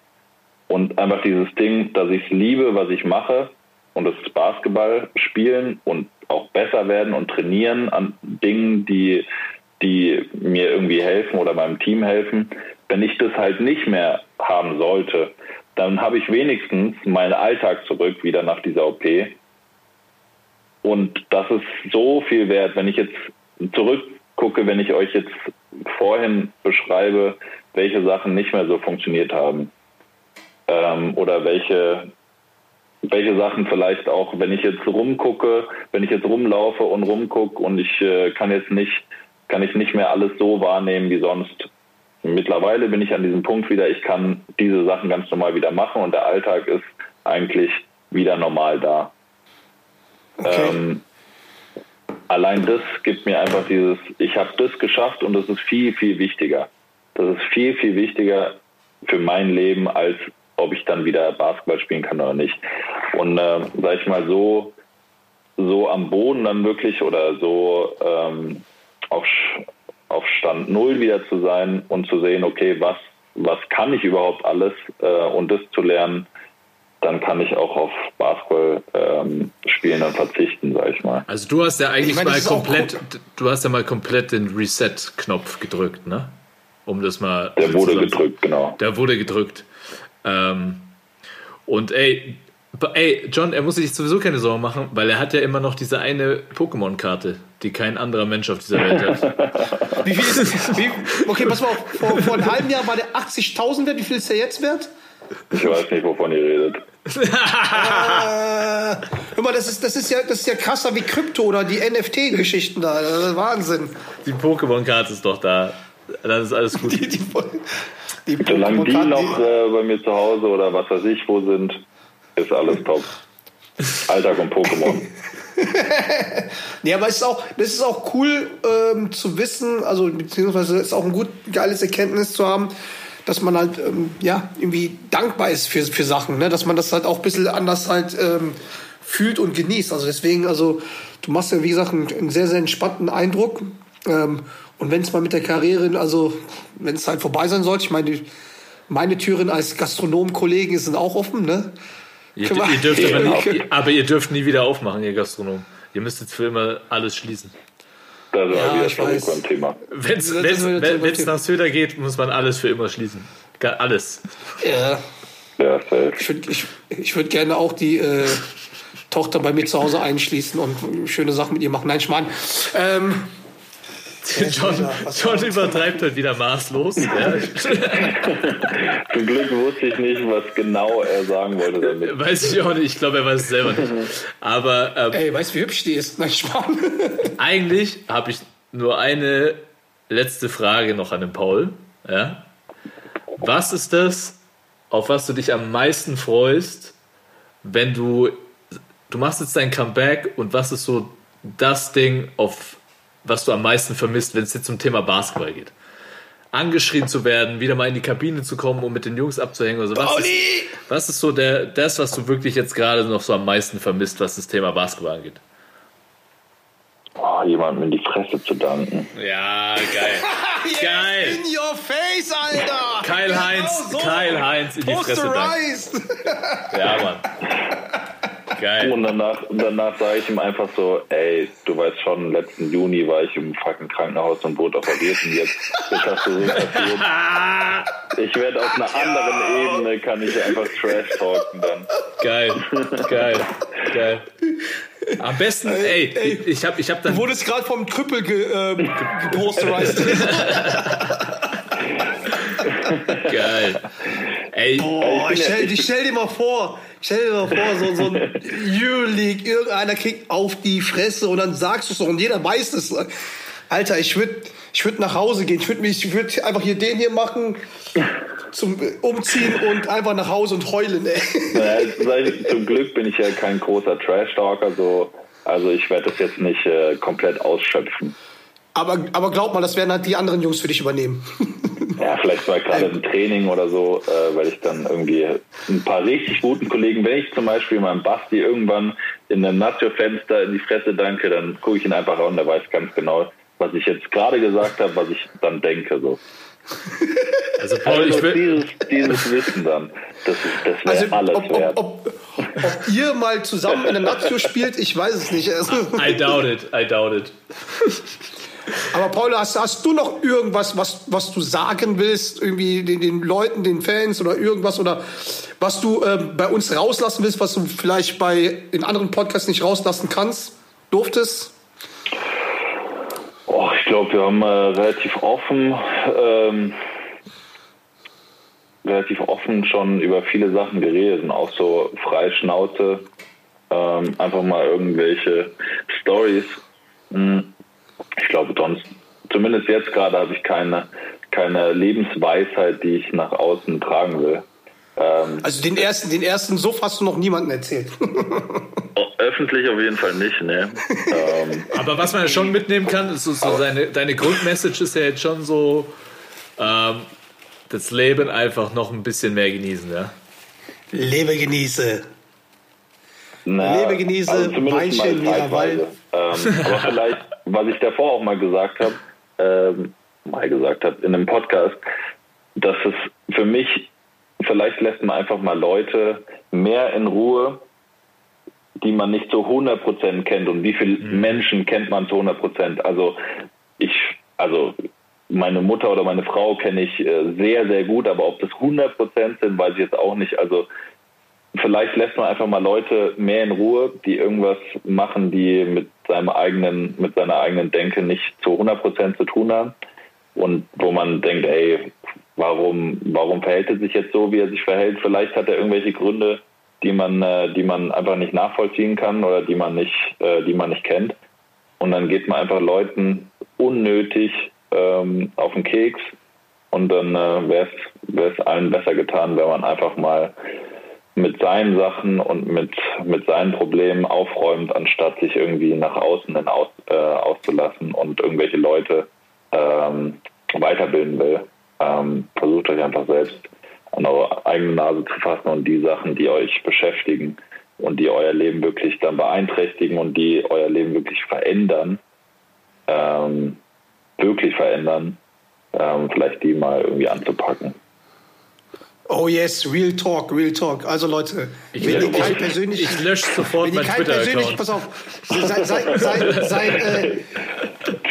Und einfach dieses Ding, dass ich es liebe, was ich mache, und das ist Basketball spielen und auch besser werden und trainieren an Dingen, die, die mir irgendwie helfen oder meinem Team helfen. Wenn ich das halt nicht mehr haben sollte, dann habe ich wenigstens meinen Alltag zurück wieder nach dieser OP. Und das ist so viel wert, wenn ich jetzt zurückgucke, wenn ich euch jetzt vorhin beschreibe, welche Sachen nicht mehr so funktioniert haben. Ähm, oder welche, welche Sachen vielleicht auch, wenn ich jetzt rumgucke, wenn ich jetzt rumlaufe und rumgucke und ich äh, kann jetzt nicht, kann ich nicht mehr alles so wahrnehmen wie sonst. Mittlerweile bin ich an diesem Punkt wieder, ich kann diese Sachen ganz normal wieder machen und der Alltag ist eigentlich wieder normal da. Okay. Ähm, allein das gibt mir einfach dieses, ich habe das geschafft und das ist viel, viel wichtiger. Das ist viel, viel wichtiger für mein Leben, als ob ich dann wieder Basketball spielen kann oder nicht. Und äh, sag ich mal so, so am Boden dann wirklich oder so ähm, auf, auf Stand Null wieder zu sein und zu sehen, okay, was, was kann ich überhaupt alles äh, und das zu lernen, dann kann ich auch auf Basketball ähm, spielen dann verzichten, sag ich mal. Also du hast ja eigentlich Ich meine, mal komplett, du hast ja mal komplett den Reset-Knopf gedrückt, ne? Um das mal. Der wurde gedrückt, genau. Der wurde gedrückt. Ähm, und ey, ey, John, er muss sich sowieso keine Sorgen machen, weil er hat ja immer noch diese eine Pokémon-Karte, die kein anderer Mensch auf dieser Welt hat. (laughs) Wie viel ist es? Wie, okay, pass mal auf. Vor, vor einem halben Jahr war der 80.000 wert. Wie viel ist der jetzt wert? Ich weiß nicht, wovon ihr redet. Äh, hör mal, das ist, das, ist ja, das ist ja krasser wie Krypto oder die NFT-Geschichten da. Das ist Wahnsinn. Die Pokémon-Karte ist doch da. Dann ist alles gut. (laughs) Die, die, die (laughs) Solange die noch äh, bei mir zu Hause oder was weiß ich wo sind, ist alles top. Alltag und Pokémon. (laughs) Ja, aber es ist auch, das ist auch cool ähm, zu wissen, also beziehungsweise ist auch ein gut geiles Erkenntnis zu haben, dass man halt ähm, ja irgendwie dankbar ist für, für Sachen, ne? dass man das halt auch ein bisschen anders halt ähm, fühlt und genießt. Also deswegen, also du machst ja, wie gesagt, einen, einen sehr, sehr entspannten Eindruck. Ähm, und wenn es mal mit der Karriere, also wenn es halt vorbei sein sollte, ich meine, meine Türen als Gastronomkollegen sind auch offen, ne? Ihr, ihr dürft aber, nie, (laughs) aber ihr dürft nie wieder aufmachen, ihr Gastronom. Ihr müsst jetzt für immer alles schließen. Das war Ja, wieder ich zurück weiß. beim Thema. Wenn es wieder nach Söder geht, muss man alles für immer schließen. Alles. Ja. Ja. Ich würde ich, ich würd gerne auch die äh, Tochter bei mir zu Hause einschließen und schöne Sachen mit ihr machen. Nein, Schmarrn. Ähm, (laughs) John, John übertreibt halt wieder maßlos. Ja. (laughs) Zum Glück wusste ich nicht, was genau er sagen wollte damit. Weiß ich auch nicht. Ich glaube, er weiß es selber nicht. Aber ähm, ey, weißt du, wie hübsch die ist? Nein, (laughs) eigentlich habe ich nur eine letzte Frage noch an den Paul. Ja? Was ist das, auf was du dich am meisten freust, wenn du, du machst jetzt dein Comeback und was ist so das Ding, auf was du am meisten vermisst, wenn es jetzt zum Thema Basketball geht? Angeschrien zu werden, wieder mal in die Kabine zu kommen, um mit den Jungs abzuhängen. Also was, ist, was ist so der, das, was du wirklich jetzt gerade noch so am meisten vermisst, was das Thema Basketball angeht? Oh, jemandem in die Fresse zu danken. Ja, geil. (laughs) Geil. In your face, Alter! Kyle Heinz, Kyle Heinz in die Fresse danken. (laughs) Ja, Mann. Geil. Und danach, danach sage ich ihm einfach so, ey, du weißt schon, letzten Juni war ich im fucking Krankenhaus und wurde operiert und jetzt, jetzt hast du so passiert. (laughs) Ich werde auf einer anderen Ebene, kann ich einfach Trash talken dann. Geil. Geil. Geil. Am besten, ey, ey. ich hab, ich hab dann. Du wurdest gerade vom Krüppel ge, ähm, ge- geposterized. (laughs) Geil. Ey, Boah, ja- stell, ich- stell dir mal vor, stell dir mal vor, so, so ein (laughs) Euroleague, irgendeiner kriegt auf die Fresse und dann sagst du es doch und jeder weiß es. Alter, ich würde ich würd nach Hause gehen. Ich würde würd einfach hier den hier machen, zum Umziehen und einfach nach Hause und heulen, ey. Naja, ich, zum Glück bin ich ja kein großer Trash-Talker, so, also ich werde das jetzt nicht äh, komplett ausschöpfen. Aber, aber glaub mal, das werden halt die anderen Jungs für dich übernehmen. (laughs) Ja, vielleicht mal gerade im Training oder so, äh, weil ich dann irgendwie ein paar richtig guten Kollegen, wenn ich zum Beispiel meinem Basti irgendwann in einem Nazio-Fenster in die Fresse danke, dann gucke ich ihn einfach an und der weiß ganz genau, was ich jetzt gerade gesagt habe, was ich dann denke. So. also Paul, ich Also will. dieses, dieses Wissen dann, das, ist- das wäre Also, alles ob, ob, wert. ob, ob ihr mal zusammen in der Nazio spielt, ich weiß es nicht. I doubt it, I doubt it. Aber Paul, hast, hast du noch irgendwas, was, was du sagen willst, irgendwie den, den Leuten, den Fans oder irgendwas oder was du ähm, bei uns rauslassen willst, was du vielleicht bei in anderen Podcasts nicht rauslassen kannst, durftest? Oh, ich glaube, wir haben äh, relativ offen, ähm, relativ offen schon über viele Sachen geredet auch so frei Schnauze, ähm, einfach mal irgendwelche Stories. Ich glaube, sonst, zumindest jetzt gerade, habe ich keine, keine Lebensweisheit, die ich nach außen tragen will. Ähm, Also den ersten, den ersten Suff hast du noch niemandem erzählt. (laughs) öffentlich auf jeden Fall nicht, ne? ähm, (laughs) Aber was man ja schon mitnehmen kann, ist so, so deine, deine Grundmessage ist ja jetzt schon so, ähm, das Leben einfach noch ein bisschen mehr genießen, ja. Lebe genieße. Na, Lebe, genieße, zumindest Weinchen, Mira zeitweise. Ähm, aber vielleicht, was ich davor auch mal gesagt habe, ähm, mal gesagt habe in einem Podcast, dass es für mich, vielleicht lässt man einfach mal Leute mehr in Ruhe, die man nicht zu 100% kennt. Und wie viele Menschen kennt man zu 100%? Also ich, also meine Mutter oder meine Frau kenne ich äh, sehr, sehr gut, aber ob das 100% sind, weiß ich jetzt auch nicht. Also vielleicht lässt man einfach mal Leute mehr in Ruhe, die irgendwas machen, die mit seinem eigenen, mit seiner eigenen Denke nicht zu 100% zu tun haben. Und wo man denkt, ey, warum, warum verhält er sich jetzt so, wie er sich verhält? Vielleicht hat er irgendwelche Gründe, die man, äh, die man einfach nicht nachvollziehen kann oder die man nicht, äh, die man nicht kennt. Und dann geht man einfach Leuten unnötig ähm, auf den Keks. Und dann äh, wäre es allen besser getan, wenn man einfach mal mit seinen Sachen und mit, mit seinen Problemen aufräumt, anstatt sich irgendwie nach außen hin aus, äh, auszulassen und irgendwelche Leute ähm, weiterbilden will. Ähm, versucht euch einfach selbst an eure eigene Nase zu fassen und die Sachen, die euch beschäftigen, und die euer Leben wirklich dann beeinträchtigen und die euer Leben wirklich verändern, ähm, wirklich verändern, ähm, vielleicht die mal irgendwie anzupacken. Oh yes, Real Talk, Real Talk. Also Leute, Ich, wenn ihr ich, kein persönlich, ich lösche sofort wenn ihr meinen kein persönlich, Twitter-Account. pass auf, sein, sein, sein, sein äh,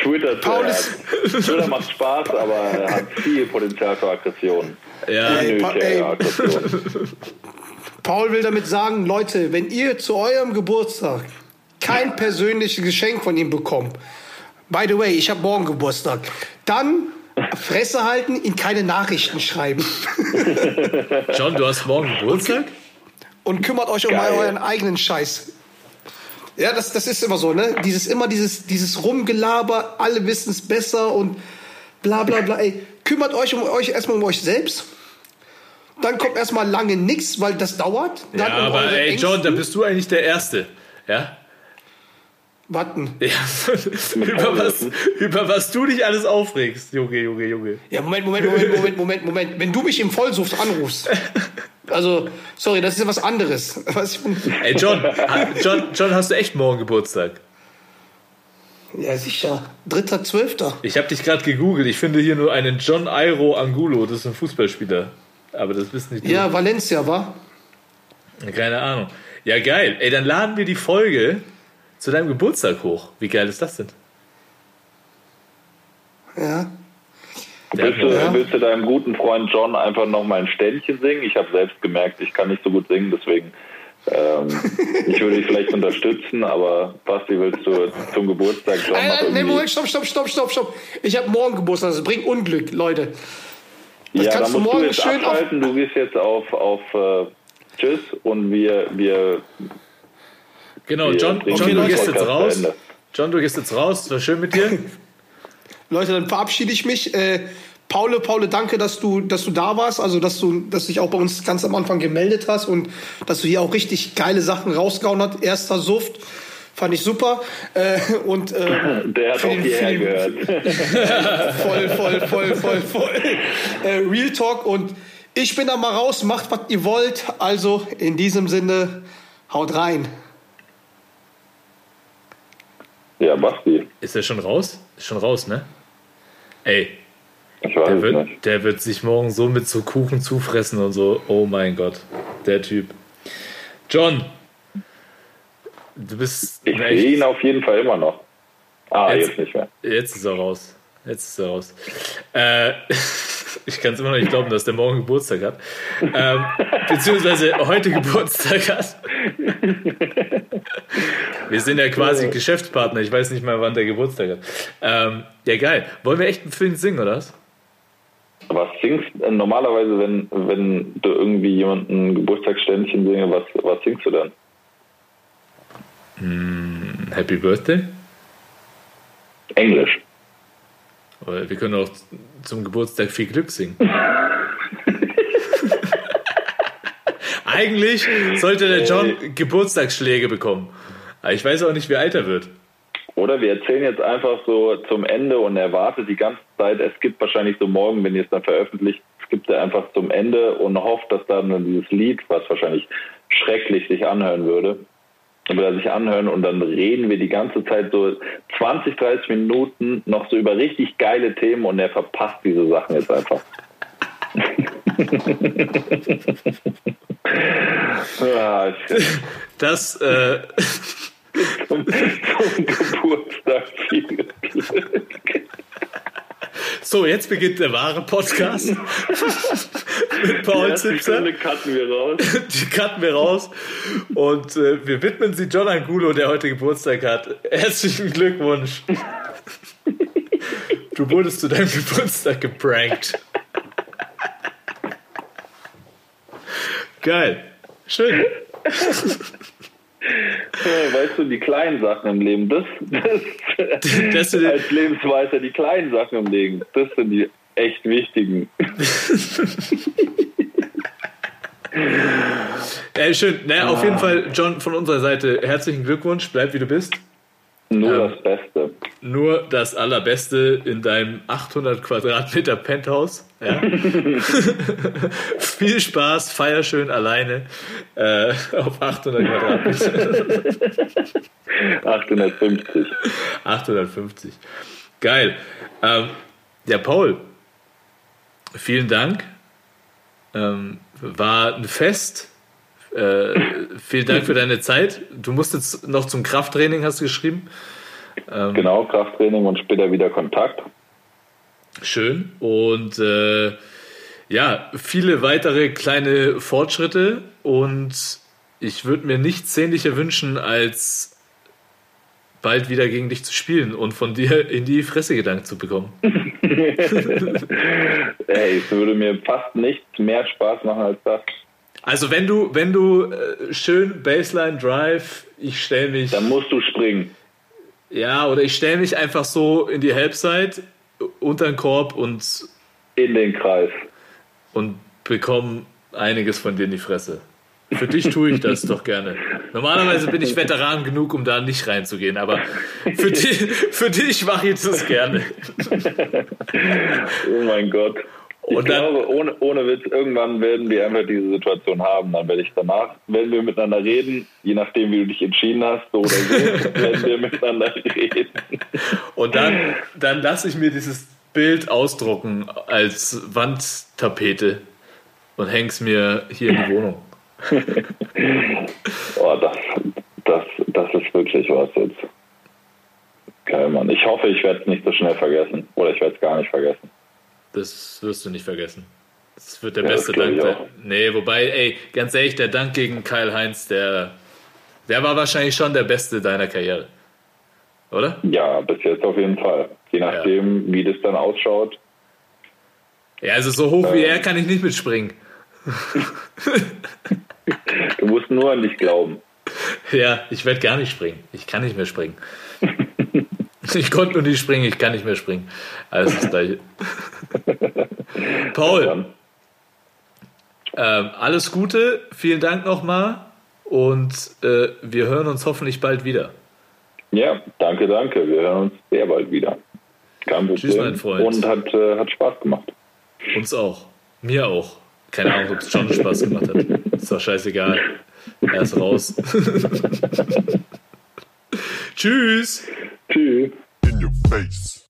Twitter, Paul ist- Twitter macht Spaß, aber er hat viel Potenzial für Aggression. Ja, Ey, Pa- ey. Aggression. Paul will damit sagen, Leute, wenn ihr zu eurem Geburtstag kein persönliches Geschenk von ihm bekommt, by the way, ich habe morgen Geburtstag, dann Fresse halten, ihn keine Nachrichten schreiben (laughs) John, du hast morgen Geburtstag? und kümmert euch um Geil. euren eigenen Scheiß. Ja, das, das ist immer so, ne? Dieses immer dieses, dieses Rumgelaber, alle wissen es besser und bla bla bla. Ey, kümmert euch um euch erstmal um euch selbst. Dann kommt erstmal lange nichts, weil das dauert. Dann Ja, um aber ey, John, da Ängsten. bist du eigentlich der Erste. Ja? Warten. ja. (laughs) über, was, über was du dich alles aufregst, Junge, Junge, Junge. Ja, Moment, Moment, Moment, Moment, Moment, Moment. Wenn du mich im Vollsuft anrufst. Also, sorry, das ist ja was anderes. (laughs) Was Ey, John, John, John, hast du echt morgen Geburtstag? ja, sicher. Dritter, Zwölfter. Ich habe dich gerade gegoogelt. Ich finde hier nur einen John Airo Angulo. Das ist ein Fußballspieler. Aber das wissen nicht Ja, Valencia, war? Keine Ahnung. Ja, geil. Ey, dann laden wir die Folge zu deinem Geburtstag hoch. Wie geil ist das denn? Ja. Willst du, Ja. willst du deinem guten Freund John einfach noch mal ein Ständchen singen? Ich habe selbst gemerkt, ich kann nicht so gut singen, deswegen ähm, (laughs) ich würde dich vielleicht unterstützen, aber Basti, willst du zum Geburtstag John Nein, noch nein, nee, irgendwie... Moment, stopp, stopp, stopp, stopp, stopp. Ich habe morgen Geburtstag, das bringt Unglück, Leute. Das ja, dann kannst du musst du morgen jetzt schön abschalten, du gehst jetzt auf, auf äh, Tschüss und wir, wir Genau, John, John du gehst jetzt raus. Ende. John, du gehst jetzt raus. War schön mit dir. (laughs) Leute, dann verabschiede ich mich. Äh, Paule, Paule, danke, dass du, dass du da warst, also dass du, dass du dich auch bei uns ganz am Anfang gemeldet hast und dass du hier auch richtig geile Sachen rausgehauen hast. Erster Suft, fand ich super. Äh, und äh, (laughs) Der hat auch hierher Film- gehört. (laughs) voll, voll, voll, voll, voll. Äh, Real Talk und ich bin da mal raus, macht was ihr wollt. Also in diesem Sinne, haut rein. Ja, Basti, Ist er schon raus? Ist schon raus, ne? Ey, ich weiß der wird, nicht. der wird sich morgen so mit so Kuchen zufressen und so. Oh mein Gott, der Typ. John, du bist Ich sehe ihn auf jeden Fall immer noch. Ah, Jetzt- jetzt, nicht mehr. Jetzt ist er raus. Jetzt ist er raus. Äh, (laughs) ich kann es immer noch nicht glauben, dass der morgen Geburtstag hat. Ähm, beziehungsweise heute Geburtstag hat. (laughs) Wir sind ja quasi Geschäftspartner. Ich weiß nicht mal, wann der Geburtstag hat. Ähm, ja, geil. Wollen wir echt einen Film singen, oder was? Was singst äh, normalerweise, wenn, wenn du irgendwie jemanden Geburtstagsständchen singe, was, was singst du dann? Happy Birthday? Englisch. Aber wir können auch zum Geburtstag viel Glück singen. (laughs) Eigentlich sollte der John Geburtstagsschläge bekommen. Aber ich weiß auch nicht, wie alt er wird. Oder wir erzählen jetzt einfach so zum Ende und er wartet die ganze Zeit. Es gibt wahrscheinlich so morgen, wenn ihr es dann veröffentlicht, skippt er einfach zum Ende und hofft, dass dann dieses Lied, was wahrscheinlich schrecklich sich anhören würde, will er sich anhören und dann reden wir die ganze Zeit so 20, 30 Minuten noch so über richtig geile Themen und er verpasst diese Sachen jetzt einfach. (laughs) ich, Das, äh, zum, zum Geburtstag so, jetzt beginnt der wahre Podcast (laughs) mit Paul Die Zipser. Stunde cutten wir raus. (laughs) Die cutten wir raus und äh, wir widmen sie John Angulo, der heute Geburtstag hat. Herzlichen Glückwunsch. (laughs) Du wurdest zu deinem Geburtstag geprankt. Geil. Schön. Ja, Weißt du, die kleinen Sachen im Leben, das, das, (laughs) Das als Lebensweise, die kleinen Sachen im Leben, das sind die echt wichtigen. (laughs) Äh, schön. Naja, auf jeden Fall, John, von unserer Seite herzlichen Glückwunsch. Bleib wie du bist. Nur Ähm. das Beste. Nur das Allerbeste in deinem 800 Quadratmeter Penthouse. Ja? (laughs) Viel Spaß, feier schön alleine äh, auf 800 Quadratmeter. 850. 850. Geil. Ähm, ja, Paul, vielen Dank. Ähm, war ein Fest. Äh, vielen Dank für deine Zeit. Du musst jetzt noch zum Krafttraining, hast du geschrieben. Genau, Krafttraining und später wieder Kontakt. Schön. Und äh, ja, viele weitere kleine Fortschritte. Und ich würde mir nichts sehnlicher wünschen, als bald wieder gegen dich zu spielen und von dir in die Fresse gedankt zu bekommen. (laughs) Ey, es würde mir fast nichts mehr Spaß machen als das. Also wenn du, wenn du äh, schön Baseline Drive, ich stelle mich, Dann musst du springen. ja, oder ich stelle mich einfach so in die Halbzeit unter den Korb und, In den Kreis. und bekomme einiges von dir in die Fresse. Für dich tue ich das doch gerne. Normalerweise bin ich Veteran genug, um da nicht reinzugehen, aber für, (laughs) die, für dich mache ich das gerne. Oh mein Gott. Ich Und dann- glaube, ohne, ohne Witz, irgendwann werden wir einfach diese Situation haben. Dann werde ich danach, wenn wir miteinander reden, je nachdem, wie du dich entschieden hast, so oder so, (laughs) werden wir miteinander reden. Und dann, dann lasse ich mir dieses Bild ausdrucken als Wandtapete und häng's mir hier in die Wohnung. (laughs) Oh, das, das, das ist wirklich was jetzt. Geil, Mann. Ich hoffe, ich werde es nicht so schnell vergessen. Oder ich werde es gar nicht vergessen. Das wirst du nicht vergessen. Das wird der Ja, beste Dank. Der, nee, wobei, ey, ganz ehrlich, der Dank gegen Kyle Heinz, der, der war wahrscheinlich schon der beste deiner Karriere. Oder? Ja, bis jetzt auf jeden Fall. Je nachdem, wie das dann ausschaut. Ja, also so hoch wie er kann ich nicht mitspringen. (laughs) Du musst nur an dich glauben. Ja, ich werde gar nicht springen. Ich kann nicht mehr springen. (laughs) (laughs) Ich konnte nur nicht springen, ich kann nicht mehr springen. Alles das gleiche. Paul, ähm, alles Gute, vielen Dank nochmal und äh, wir hören uns hoffentlich bald wieder. ja, danke, danke. Wir hören uns sehr bald wieder. Kein Problem. Tschüss, mein Freund. Und hat, äh, hat Spaß gemacht. Uns auch. Mir auch. Keine Ahnung, ob es schon Spaß gemacht hat. Ist doch scheißegal. Er ist raus. (laughs) Tschüss. In your face.